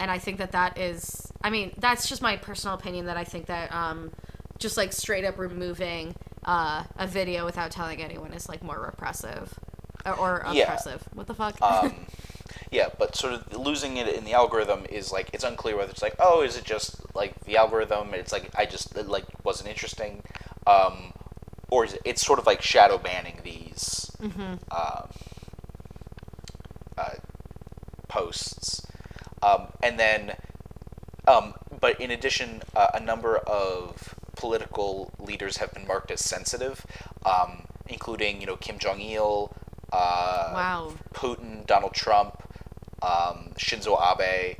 and I think that that is, I mean, that's just my personal opinion that I think that um, just like straight up removing uh, a video without telling anyone is like more repressive or, or Yeah. oppressive. What the fuck? um, yeah but sort of losing it in the algorithm is like it's unclear whether it's like oh is it just like the algorithm it's like i just it, like wasn't interesting um, or is it, it's sort of like shadow banning these um, uh, posts um, and then um, but in addition uh, a number of political leaders have been marked as sensitive um, including you know kim jong-il uh, Wow. Putin, Donald Trump, um, Shinzo Abe,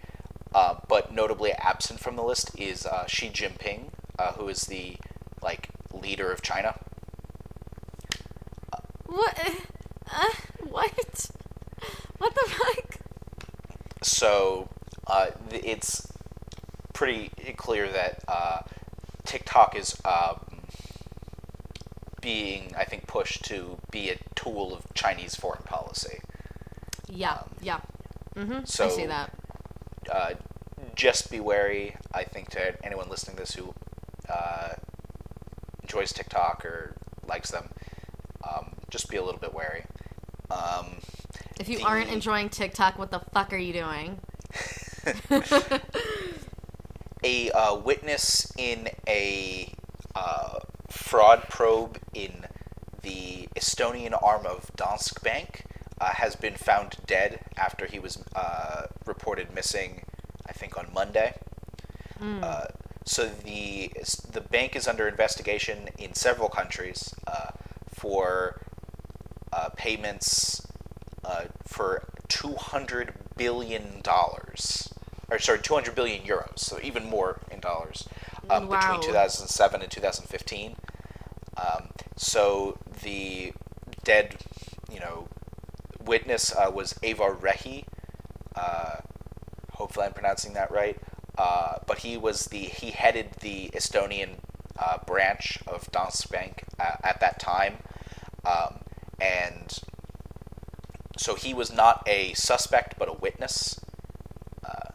uh, but notably absent from the list is uh, Xi Jinping, uh, who is the like leader of China. What? Uh, what? What the fuck? So uh, it's pretty clear that uh, TikTok is um, being, I think, pushed to be a tool of Chinese foreign policy. Yeah, yeah. Mm-hmm. I Um, see that. uh, just be wary. I think to anyone listening to this who uh, enjoys TikTok or likes them, um, just be a little bit wary. Um, If you the- aren't enjoying TikTok, what the fuck are you doing? a uh, witness in a uh, fraud probe in the Estonian arm of Danske Bank uh, has been found dead after he was uh, reported missing, I think, on Monday. Uh, so the the bank is under investigation in several countries uh, for uh, payments uh, for two hundred billion dollars, or sorry, two hundred billion euros. So even more in dollars um, Wow. between two thousand seven and two thousand fifteen. Um, so the dead, you know, witness uh, was Aivar Rehe. Uh, hopefully, I'm pronouncing that right. Uh, but he was the he headed the Estonian uh, branch of Danske Bank at that time, um, and so he was not a suspect but a witness. Uh,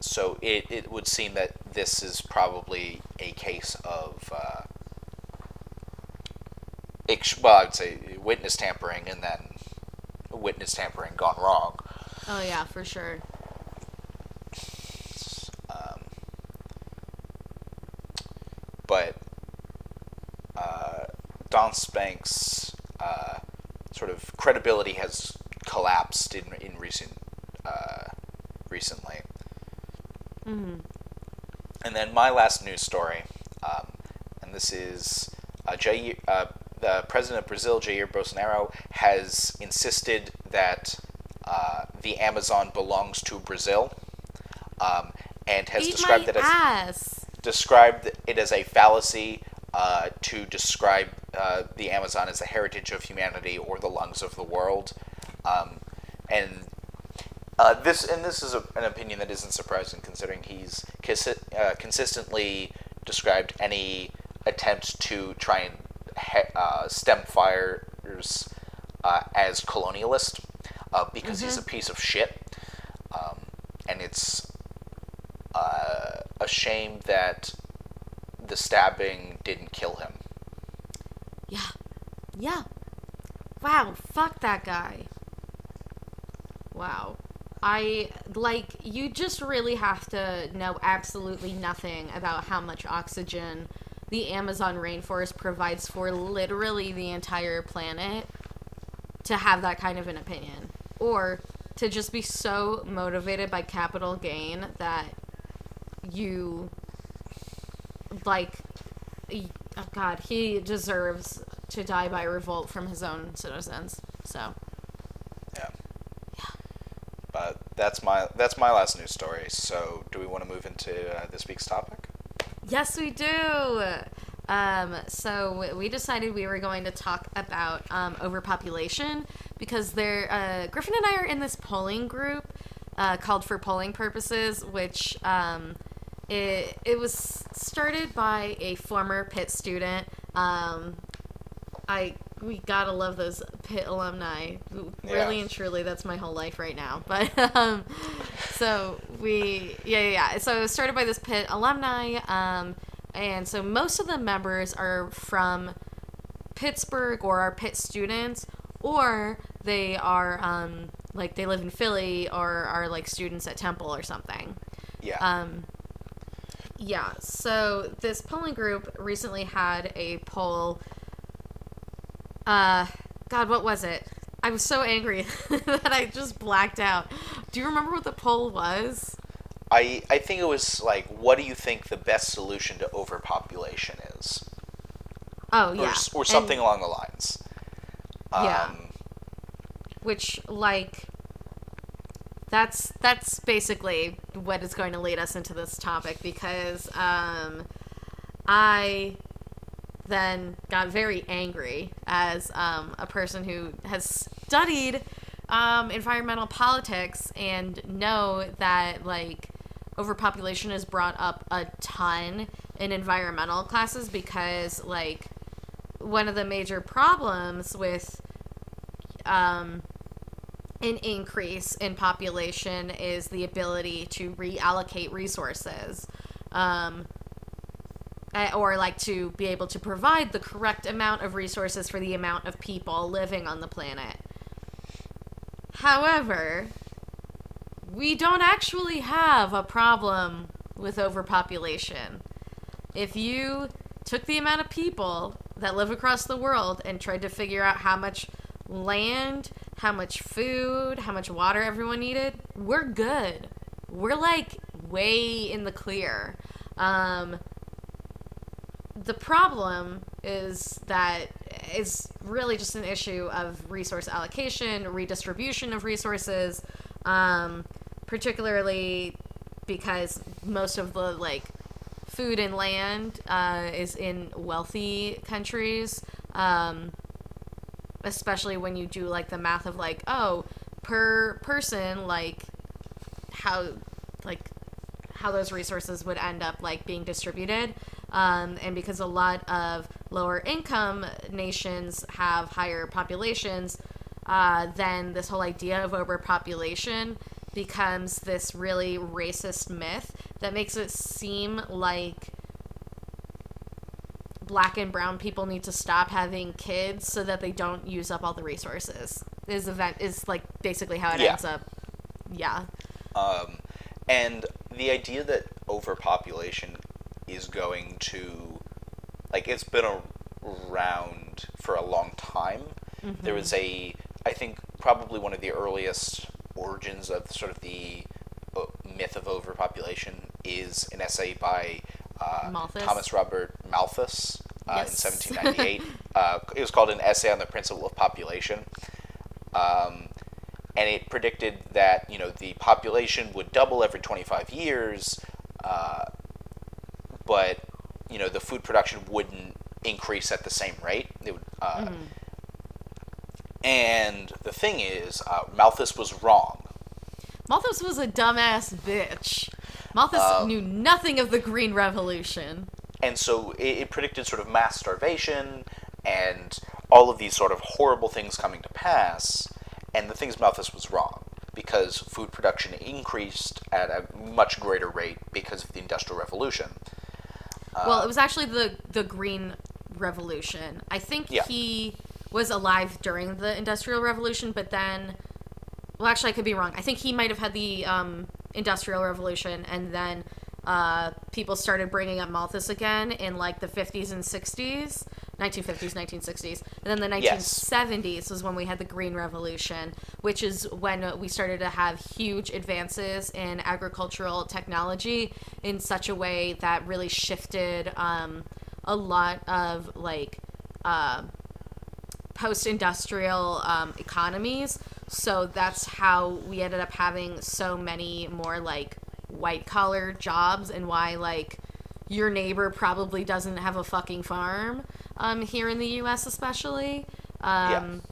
so it, it would seem that this is probably a case of uh, ex- well, I would say witness tampering and then witness tampering gone wrong. Oh yeah, for sure. Um, but uh, sort of credibility has collapsed in in recent uh, recently. Mm-hmm. And then my last news story, um, and this is uh, Jair, uh, the president of Brazil, Jair Bolsonaro, has insisted that uh, the Amazon belongs to Brazil, um, and has Eat described it as ass. described it as a fallacy uh, to describe uh, the Amazon as the heritage of humanity or the lungs of the world, um, and uh, this and this is a, an opinion that isn't surprising considering he's consi- uh, consistently described any attempt to try and he- uh, stem fires uh, as colonialist uh, because he's a piece of shit, um, and it's uh, a shame that the stabbing didn't kill him. Yeah. Yeah. Wow, fuck that guy. Wow. I like you just really have to know absolutely nothing about how much oxygen the Amazon rainforest provides for literally the entire planet to have that kind of an opinion or to just be so motivated by capital gain that you like oh god he deserves to die by revolt from his own citizens so Yeah. Yeah. But that's my that's my last news story. So, do we want to move into uh, this week's topic? Yes, we do. Um, so we decided we were going to talk about um, overpopulation because there. Uh, Griffin and I are in this polling group uh, called for polling purposes, which um, it it was started by a former Pitt student. I we gotta love those Pitt alumni. Really Yeah. and truly, that's my whole life right now. But um, so we yeah yeah yeah. So it was started by this Pitt alumni, um, and so most of the members are from Pittsburgh or are Pitt students, or they are um, like they live in Philly or are like students at Temple or something. Yeah. Um, yeah, so this polling group recently had a poll. Uh, God, what was it? I was so angry that I just blacked out. Do you remember what the poll was? I I think it was like, what do you think the best solution to overpopulation is, Oh, or, yeah. or And- something along the lines. Yeah. Um, which like that's that's basically what is going to lead us into this topic because um I then got very angry as um, a person who has studied um, environmental politics and know that like overpopulation is brought up a ton in environmental classes because like one of the major problems with um, an increase in population is the ability to reallocate resources. Um, uh, or like to be able to provide the correct amount of resources for the amount of people living on the planet. However, we don't actually have a problem with overpopulation. If you took the amount of people that live across the world and tried to figure out how much land, how much food, how much water everyone needed, we're good. We're like way in the clear. Um, the problem is that is really just an issue of resource allocation, redistribution of resources, um, particularly because most of the like food and land uh, is in wealthy countries. Um, especially when you do like the math of like oh per person like how like how those resources would end up like being distributed um, and because a lot of lower income nations have higher populations uh, then this whole idea of overpopulation becomes this really racist myth that makes it seem like black and brown people need to stop having kids so that they don't use up all the resources. Is event is like basically how it Yeah. ends up. Yeah. Um, and the idea that overpopulation is going to, like, it's been around for a long time. There was a, I think, probably one of the earliest origins of sort of the uh, myth of overpopulation is an essay by uh, Thomas Robert Malthus uh, Yes. in 1798. uh, it was called an essay on the principle of population. Um, and it predicted that you know the population would double every 25 years, uh, but you know the food production wouldn't increase at the same rate. It would, uh, And the thing is, uh, Malthus was wrong. malthus was a dumbass bitch malthus Um, knew nothing of the green revolution and so it, it predicted sort of mass starvation and all of these sort of horrible things coming to pass. And the thing is, Malthus was wrong because food production increased at a much greater rate because of the Industrial Revolution. Well it was actually the the green revolution. I think Yeah. he was alive during the industrial revolution but then well actually i could be wrong. I think he might have had the um, industrial revolution and then uh, people started bringing up malthus again in like the 50s and 60s 1950s, 1960s. And then the Yes. 1970s was when we had the Green Revolution, which is when we started to have huge advances in agricultural technology in such a way that really shifted um, a lot of like uh, post-industrial um, economies. So that's how we ended up having so many more like white collar jobs, and why like your neighbor probably doesn't have a fucking farm um, here in the U.S. especially. Um,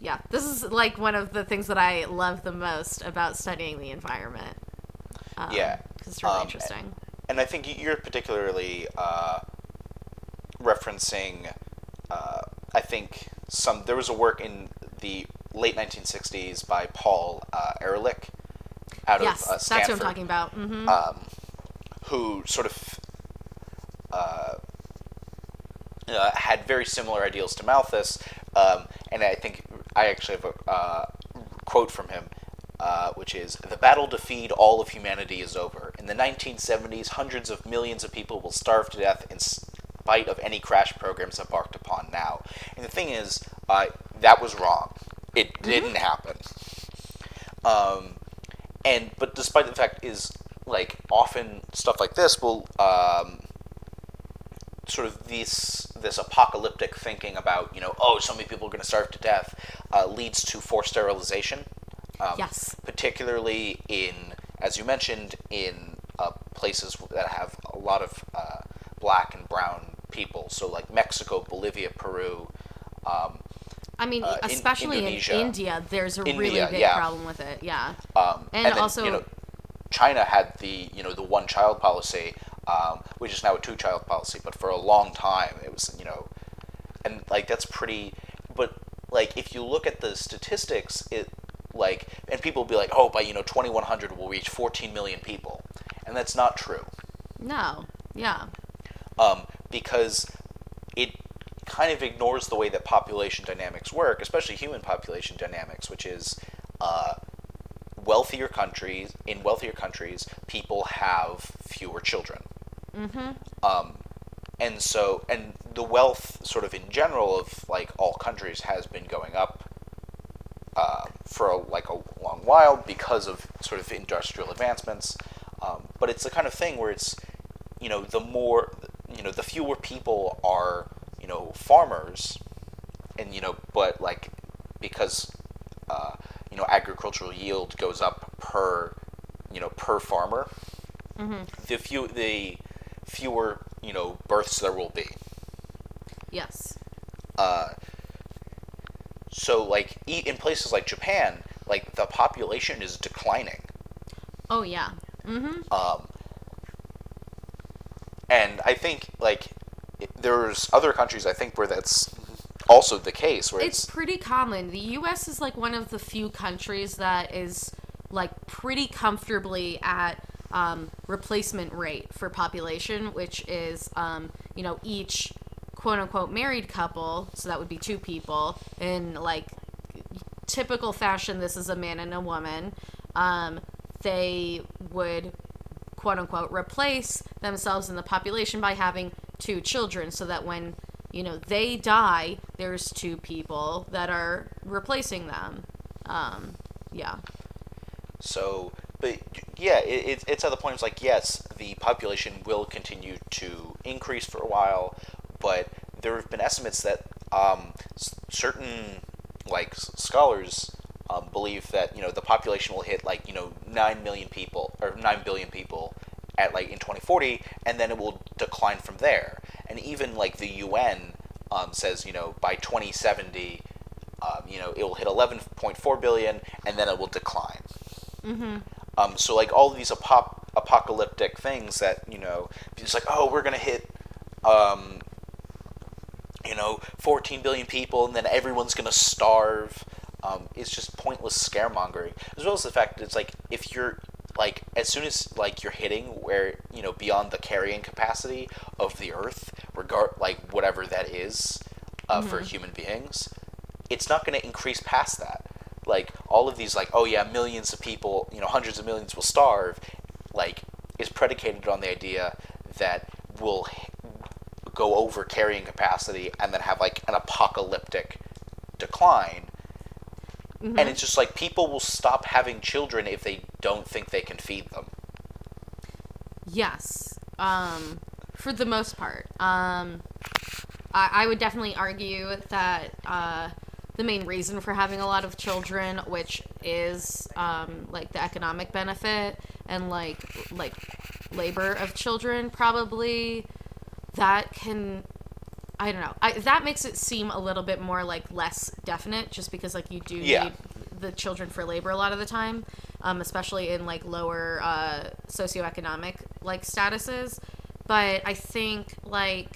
yeah, this is like one of the things that I love the most about studying the environment. Um, Yeah. 'cause it's really Um, interesting. and I think you're particularly uh, referencing. Uh, I think some there was a work in the late 1960s by Paul uh, Ehrlich out Yes, of uh, that's Stanford, what I'm talking about. hmm um, who sort of uh, uh, had very similar ideals to Malthus, um, and I think I actually have a uh, quote from him, uh, which is The battle to feed all of humanity is over. In the 1970s, hundreds of millions of people will starve to death in spite of any crash programs embarked upon now. And the thing is, uh, that was wrong. It didn't happen. Um, and but despite the fact is like often stuff like this will um, sort of this this apocalyptic thinking about you know oh so many people are going to starve to death uh, leads to forced sterilization. Um, Yes. Particularly in as you mentioned in uh, places that have a lot of uh, black and brown people, so like Mexico, Bolivia, Peru. Um, I mean, uh, in especially in, Indonesia. India, there's a really big yeah. problem with it. Yeah. Um, And then, also- you know, China had the you know the one child policy, um, which is now a two child policy. But for a long time, it was you know, and like that's pretty. But like if you look at the statistics, it like and people will be like, oh, by you know 2100 we'll reach 14 million people, and that's not true No. Yeah. um, because it kind of ignores the way that population dynamics work, especially human population dynamics, which is uh, wealthier countries. In wealthier countries, people have fewer children. Mm-hmm. Um, and so, and the wealth, sort of in general, of like all countries, has been going up uh, for a, like a long while because of sort of industrial advancements. Um, but it's the kind of thing where it's, you know, the more, you know, the fewer people are, you know, farmers, and you know, but like because, uh, you know, agricultural yield goes up per, you know, per farmer. Hmm. The few the fewer you know births there will be. Yes. Uh, so like in places like Japan, like the population is declining. Oh yeah. Mm-hmm. Um, and I think like there's other countries I think where that's also the case where It's it's, pretty common. The U.S. is like one of the few countries that is like pretty comfortably at um, replacement rate for population, which is um, you know each quote unquote married couple, so that would be two people in like typical fashion. This is a man and a woman. Um, they would quote unquote replace themselves in the population by having two children so that when you know they die there's two people that are replacing them um yeah so but yeah it, it's it's at the point it's like yes the population will continue to increase for a while but there have been estimates that um, s- certain like scholars um, believe that you know the population will hit like you know nine million people or nine billion people at like in 2040, and then it will decline from there. And even like the UN um, says, you know, by 2070, um, you know, it will hit 11.4 billion, and then it will decline. Um, so like all these apop- apocalyptic things that you know, it's like oh we're gonna hit, um, you know, 14 billion people, and then everyone's gonna starve. Um, it's just pointless scaremongering, as well as the fact that it's like if you're like as soon as like you're hitting where you know beyond the carrying capacity of the Earth, regard like whatever that is uh, for human beings, it's not going to increase past that. Like all of these, like oh yeah, millions of people, you know, hundreds of millions will starve, like is predicated on the idea that we'll go over carrying capacity and then have like an apocalyptic decline. Mm-hmm. And it's just like people will stop having children if they don't think they can feed them. Yes, um, for the most part. Um, I, I would definitely argue that uh, the main reason for having a lot of children, which is um, like the economic benefit and like like labor of children, probably that can. I don't know. I, that makes it seem a little bit more like less definite, just because like you do Yeah. need the children for labor a lot of the time, um, especially in like lower uh, socioeconomic like statuses. But I think like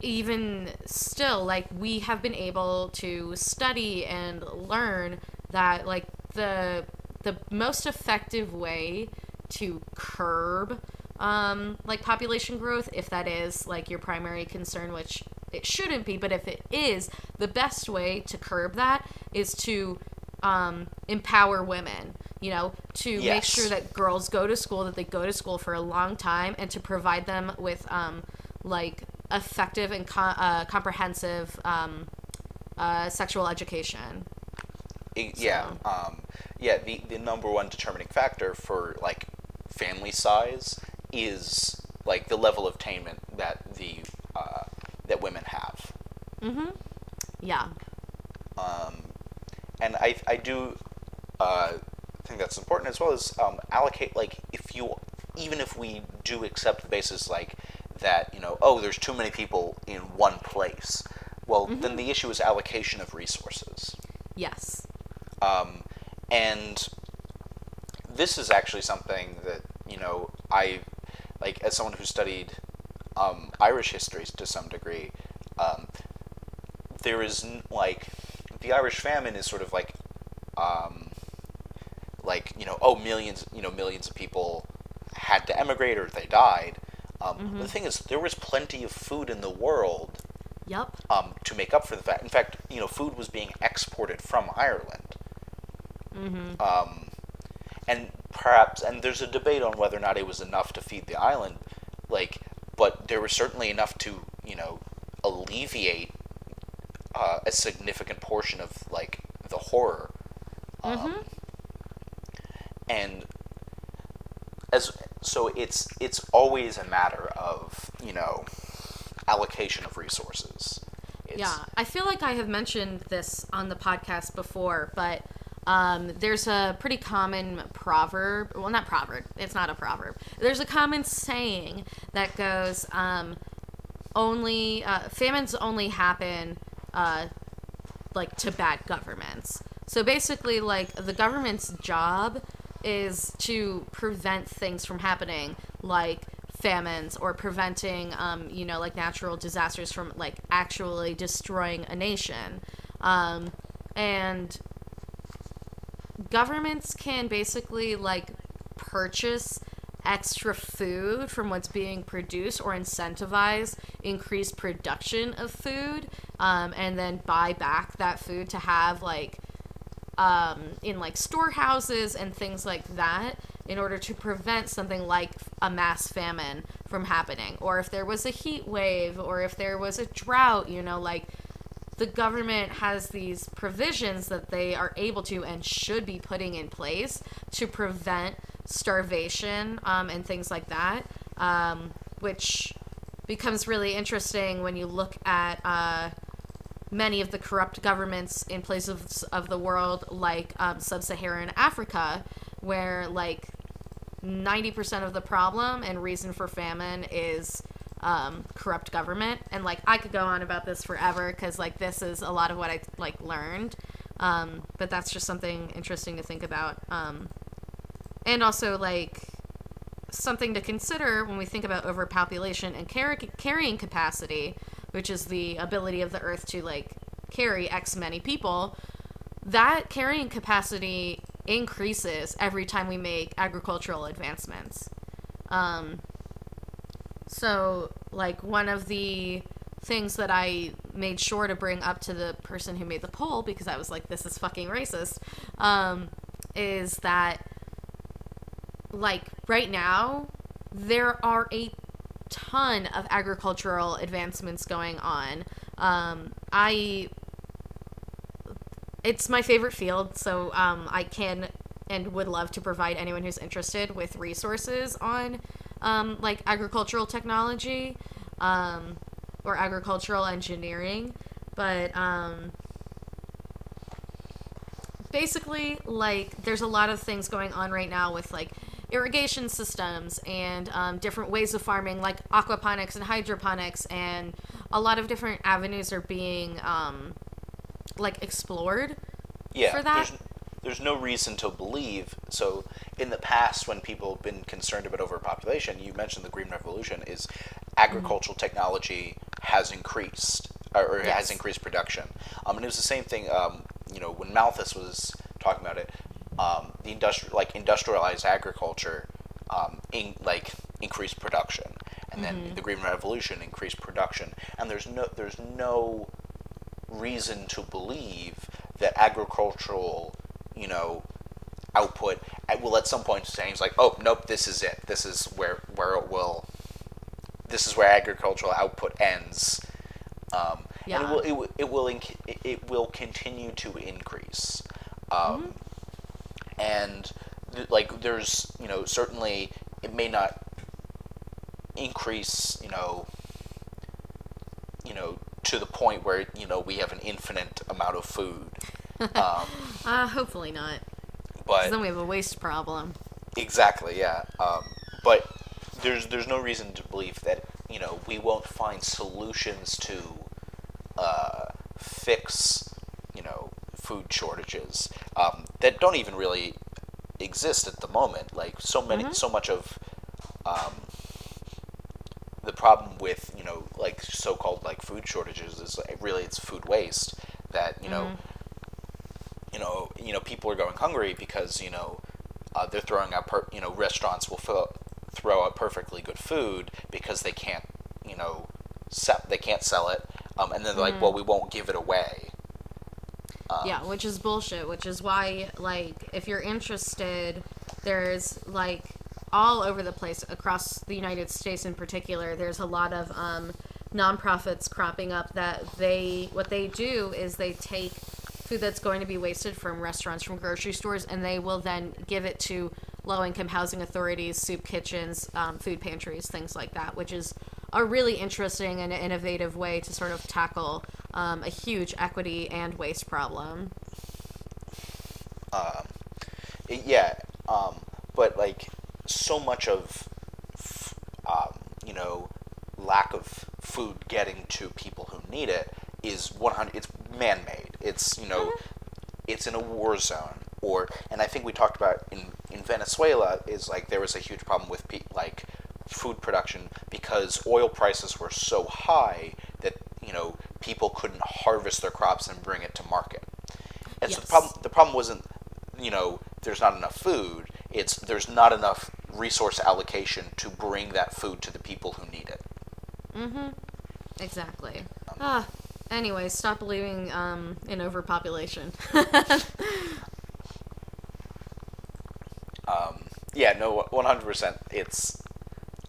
even still, like we have been able to study and learn that like the the most effective way to curb um, like population growth, if that is like your primary concern, which it shouldn't be, but if it is, the best way to curb that is to um, empower women. You know, to make sure that girls go to school, that they go to school for a long time, and to provide them with um, like effective and co- uh, comprehensive um, uh, sexual education. I- yeah, um, yeah. The the number one determining factor for like family size is like the level of attainment that the uh, that women have. Yeah. Um, and I I do uh, think that's important as well as um, allocate like if you even if we do accept the basis like that you know oh there's too many people in one place well then the issue is allocation of resources Yes. um, and this is actually something that you know I like as someone who studied um, Irish history to some degree. Um, there is like the Irish famine is sort of like um, like you know oh millions you know millions of people had to emigrate or they died. Um, The thing is, there was plenty of food in the world Yep. um, to make up for the fact. In fact, you know, food was being exported from Ireland. Um, and perhaps, and there's a debate on whether or not it was enough to feed the island, like, but there was certainly enough to, you know, alleviate uh, a significant portion of like the horror. Um, And as so, it's it's always a matter of you know allocation of resources. It's, Yeah, I feel like I have mentioned this on the podcast before, but um, there's a pretty common proverb. Well, not proverb. It's not a proverb. There's a common saying that goes, um, "Only uh, famines only happen uh, like to bad governments." So basically, like the government's job is to prevent things from happening, like famines or preventing, um, you know, like natural disasters from like actually destroying a nation. Um, and governments can basically like purchase extra food from what's being produced or incentivize increased production of food um, and then buy back that food to have like um, in like storehouses and things like that in order to prevent something like a mass famine from happening. Or if there was a heat wave or if there was a drought you know like the government has these provisions that they are able to and should be putting in place to prevent starvation um, and things like that, um, which becomes really interesting when you look at uh, many of the corrupt governments in places of the world, like um, sub Saharan Africa, where like 90% of the problem and reason for famine is um, corrupt government. And like i could go on about this forever because like this is a lot of what i like learned. Um, but that's just something interesting to think about. Um, and also like something to consider when we think about overpopulation and car- carrying capacity which is the ability of the earth to like carry x many people that carrying capacity increases every time we make agricultural advancements. Um, so, like, one of the things that I made sure to bring up to the person who made the poll, because I was like, this is fucking racist, um, is that, like, right now, there are a ton of agricultural advancements going on. Um, I it's my favorite field, so um, I can and would love to provide anyone who's interested with resources on um, like agricultural technology um, or agricultural engineering. But um, basically, like, there's a lot of things going on right now with like irrigation systems and um, different ways of farming, like aquaponics and hydroponics, and a lot of different avenues are being um, like explored yeah, for that. There's, there's no reason to believe. So, in the past, when people have been concerned about overpopulation, you mentioned the Green Revolution, is agricultural technology has increased or Yes. has increased production. Um, and it was the same thing. Um, you know, when Malthus was talking about it, um, the industrial like industrialized agriculture, um, in, like increased production, and then the Green Revolution increased production. And there's no there's no reason to believe that agricultural, you know, output will at some point change. Like, oh nope, this is it. This is where where it will. This is where agricultural output ends. Um, and Yeah. it will it, will- it will inc- it- it will continue to increase. Um, And th- like, there's you know certainly it may not increase you know you know to the point where you know we have an infinite amount of food um, Uh, hopefully not. but then we have a waste problem. exactly yeah um, but there's there's no reason to believe that you know we won't find solutions to uh, fix you know food shortages um, that don't even really exist at the moment. Like so many so much of um, the problem with you know like so-called like food shortages is like, really it's food waste that you know you know you know people are going hungry because you know uh, they're throwing out per- you know restaurants will fill, throw out perfectly good food because they can't you know sell they can't sell it. Um, and then they're like well we won't give it away um, Yeah, which is bullshit. Which is why, like, if you're interested, there's like all over the place across the United States, in particular. There's a lot of um, nonprofits cropping up that they what they do is they take food that's going to be wasted from restaurants, from grocery stores, and they will then give it to low-income housing authorities, soup kitchens, um, food pantries, things like that, which is a really interesting and innovative way to sort of tackle um, a huge equity and waste problem. It- yeah, um, but like so much of um, you know lack of food getting to people who need it is 100 it's man-made. It's you know it's in a war zone. Or and i think we talked about in in venezuela is like there was a huge problem with pe- like food production because oil prices were so high that you know people couldn't harvest their crops and bring it to market and so the problem the problem wasn't you know there's not enough food it's there's not enough resource allocation to bring that food to the people who need it Mm-hmm. Exactly. Ah. Anyway, stop believing um, in overpopulation. um, yeah no 100% it's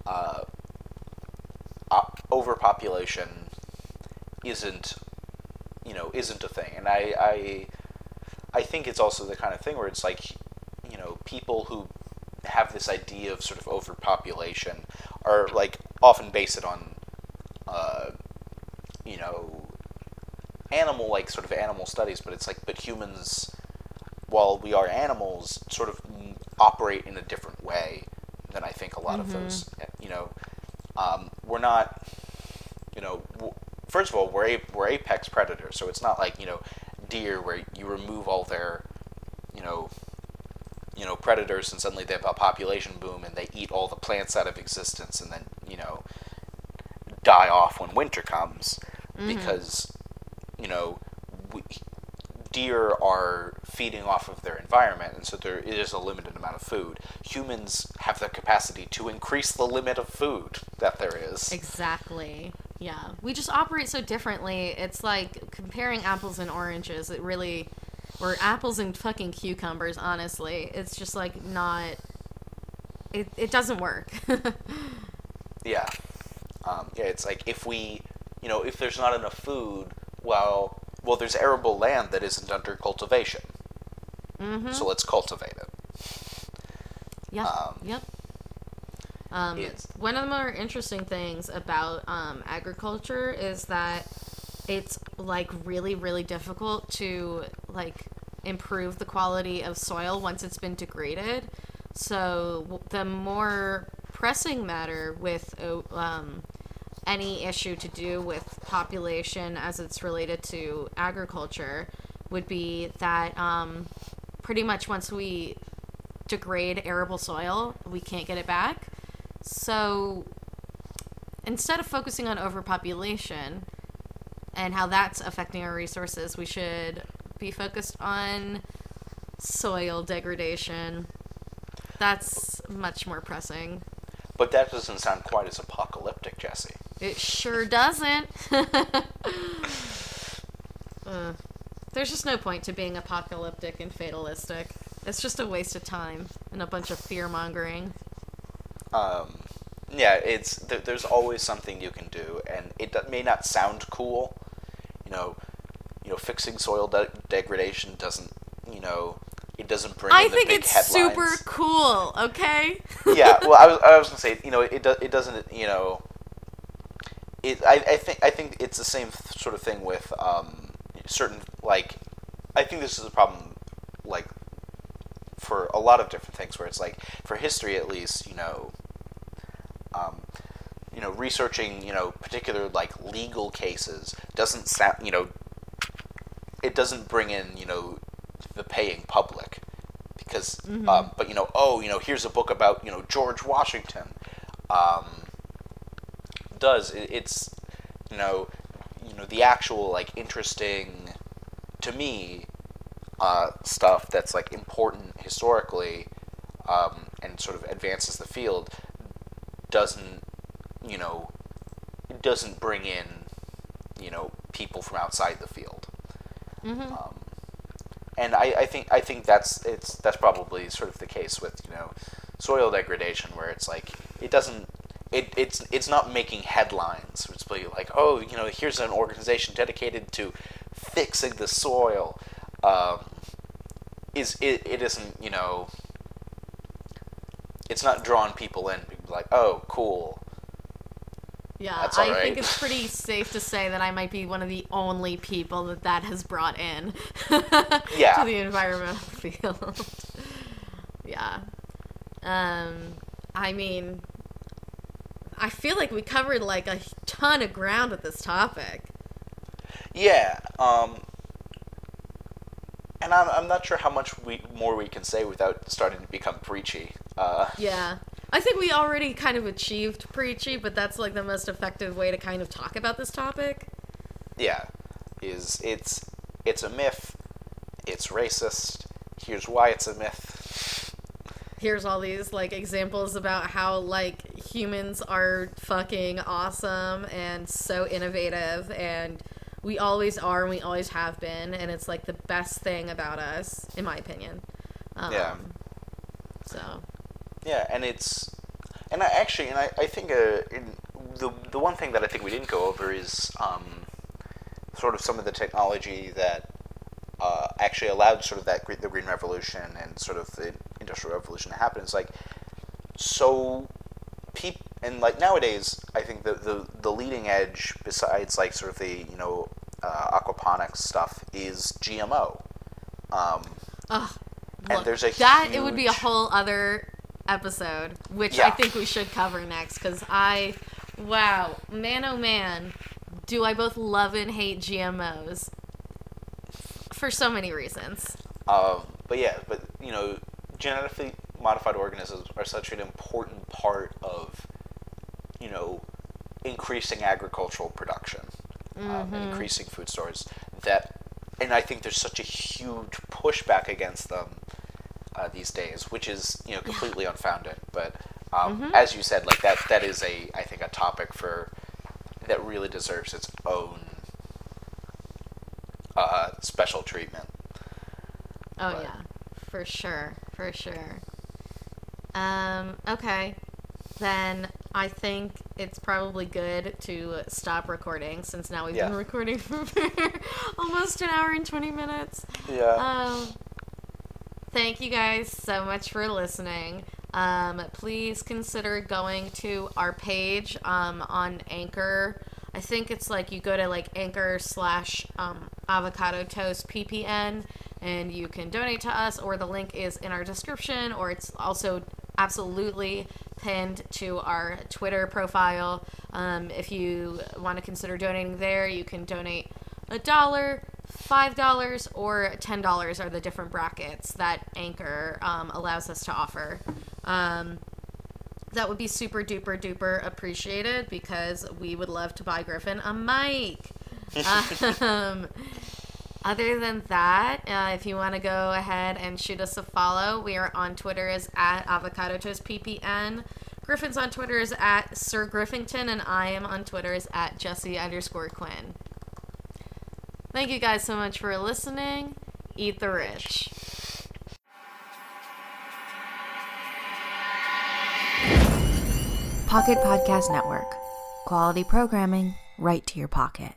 uh, op- overpopulation isn't you know isn't a thing. And I, I I think it's also the kind of thing where it's like you know people who have this idea of sort of overpopulation are like often base it on uh, you know animal like sort of animal studies. But it's like but humans while we are animals sort of operate in a different way than I think a lot of those you know um, we're not you know w- first of all we're a, we're apex predators so it's not like you know deer where you remove all their you know you know predators and suddenly they have a population boom and they eat all the plants out of existence and then you know die off when winter comes mm-hmm. because you know we, deer are feeding off of their environment and so there is a limited amount of food. Humans have the capacity to increase the limit of food that there is. Exactly. Yeah. We just operate so differently. It's like comparing apples and oranges. It really. Or apples and fucking cucumbers, honestly. It's just like not. It, it doesn't work. yeah Um, yeah, it's like if we, you know, if there's not enough food, well, well, there's arable land that isn't under cultivation. Mm-hmm. So let's cultivate it. Yep. Um, yep. Um, it's- one of the more interesting things about um, agriculture is that it's like really, really difficult to like improve the quality of soil once it's been degraded. So the more pressing matter with um, any issue to do with population as it's related to agriculture would be that um, pretty much once we degrade arable soil, we can't get it back. So instead of focusing on overpopulation and how that's affecting our resources, we should be focused on soil degradation. That's much more pressing. But that doesn't sound quite as apocalyptic, Jessi. It sure doesn't. Uh, there's just no point to being apocalyptic and fatalistic. It's just a waste of time and a bunch of fear mongering. Um, yeah, it's there, there's always something you can do, and it do- may not sound cool. You know, you know, fixing soil de- degradation doesn't, you know, it doesn't bring. I think it's headlines. super cool, okay? yeah, well, I was, I was gonna say, you know, it do, it doesn't, you know, it. I, I think I think it's the same th- sort of thing with um, certain like, I think this is a problem, like, for a lot of different things where it's like for history at least, you know, you know, researching, you know, particular like legal cases doesn't sound, you know, it doesn't bring in, you know, the paying public because, um, but you know, oh, you know, here's a book about, you know, George Washington. Um, does it, it's, you know, you know, the actual like interesting to me uh, stuff that's like important historically um, and sort of advances the field doesn't you know it doesn't bring in you know people from outside the field. Mm-hmm. um, and I, I think I think that's it's that's probably sort of the case with you know soil degradation where it's like it doesn't it, it's it's not making headlines. It's really like oh you know here's an organization dedicated to fixing the soil. Um, is it, it isn't you know it's not drawing people in people like oh cool Yeah, That's I right. think it's pretty safe to say that I might be one of the only people that that has brought in Yeah. to the environmental field. yeah. Um, I mean, I feel like we covered like a ton of ground with this topic. Yeah, um, and I'm, I'm not sure how much we more we can say without starting to become preachy. Uh, Yeah. I think we already kind of achieved preachy, but that's like the most effective way to kind of talk about this topic. yeah, is it's it's a myth. It's racist. Here's why it's a myth. here's all these like examples about how like humans are fucking awesome and so innovative and we always are and we always have been and it's like the best thing about us in my opinion um, Yeah. Yeah, and it's and I actually and I, I think uh, in the the one thing that I think we didn't go over is um, sort of some of the technology that uh, actually allowed sort of that the green revolution and sort of the industrial revolution to happen. It's like so peop and like nowadays I think the, the the leading edge besides like sort of the you know uh, aquaponics stuff is GMO. Um, ugh, And look, there's a that it would be a whole other episode which i think we should cover next because i wow man oh man do i both love and hate gmos for so many reasons Um, but yeah, but you know, genetically modified organisms are such an important part of, you know, increasing agricultural production, um, increasing food stores. That, and I think there's such a huge pushback against them uh, these days, which is you know completely unfounded. But um, as you said, like that that is a I think a topic for that really deserves its own uh, special treatment. Oh But- yeah, for sure, for sure. Um, okay, then I think it's probably good to stop recording since now we've Yeah. been recording for almost an hour and 20 minutes. Yeah. Um, thank you guys so much for listening. Um, please consider going to our page um, on Anchor. I think it's like you go to like Anchor slash um, Avocado Toast PPN and you can donate to us, or the link is in our description, or it's also absolutely pinned to our Twitter profile. Um, if you want to consider donating there, you can donate a dollar, five dollars, or ten dollars are the different brackets that Anchor um, allows us to offer. Um, that would be super duper duper appreciated because we would love to buy Griffin a mic. um, other than that, uh, if you want to go ahead and shoot us a follow, we are on Twitter as at Avocado Toast PPN. Griffin's on Twitter is at Sir Griffington, and I am on Twitter is at Jessi underscore Quinn. Thank you guys so much for listening. Eat the rich. Pocket Podcast Network. Quality programming right to your pocket.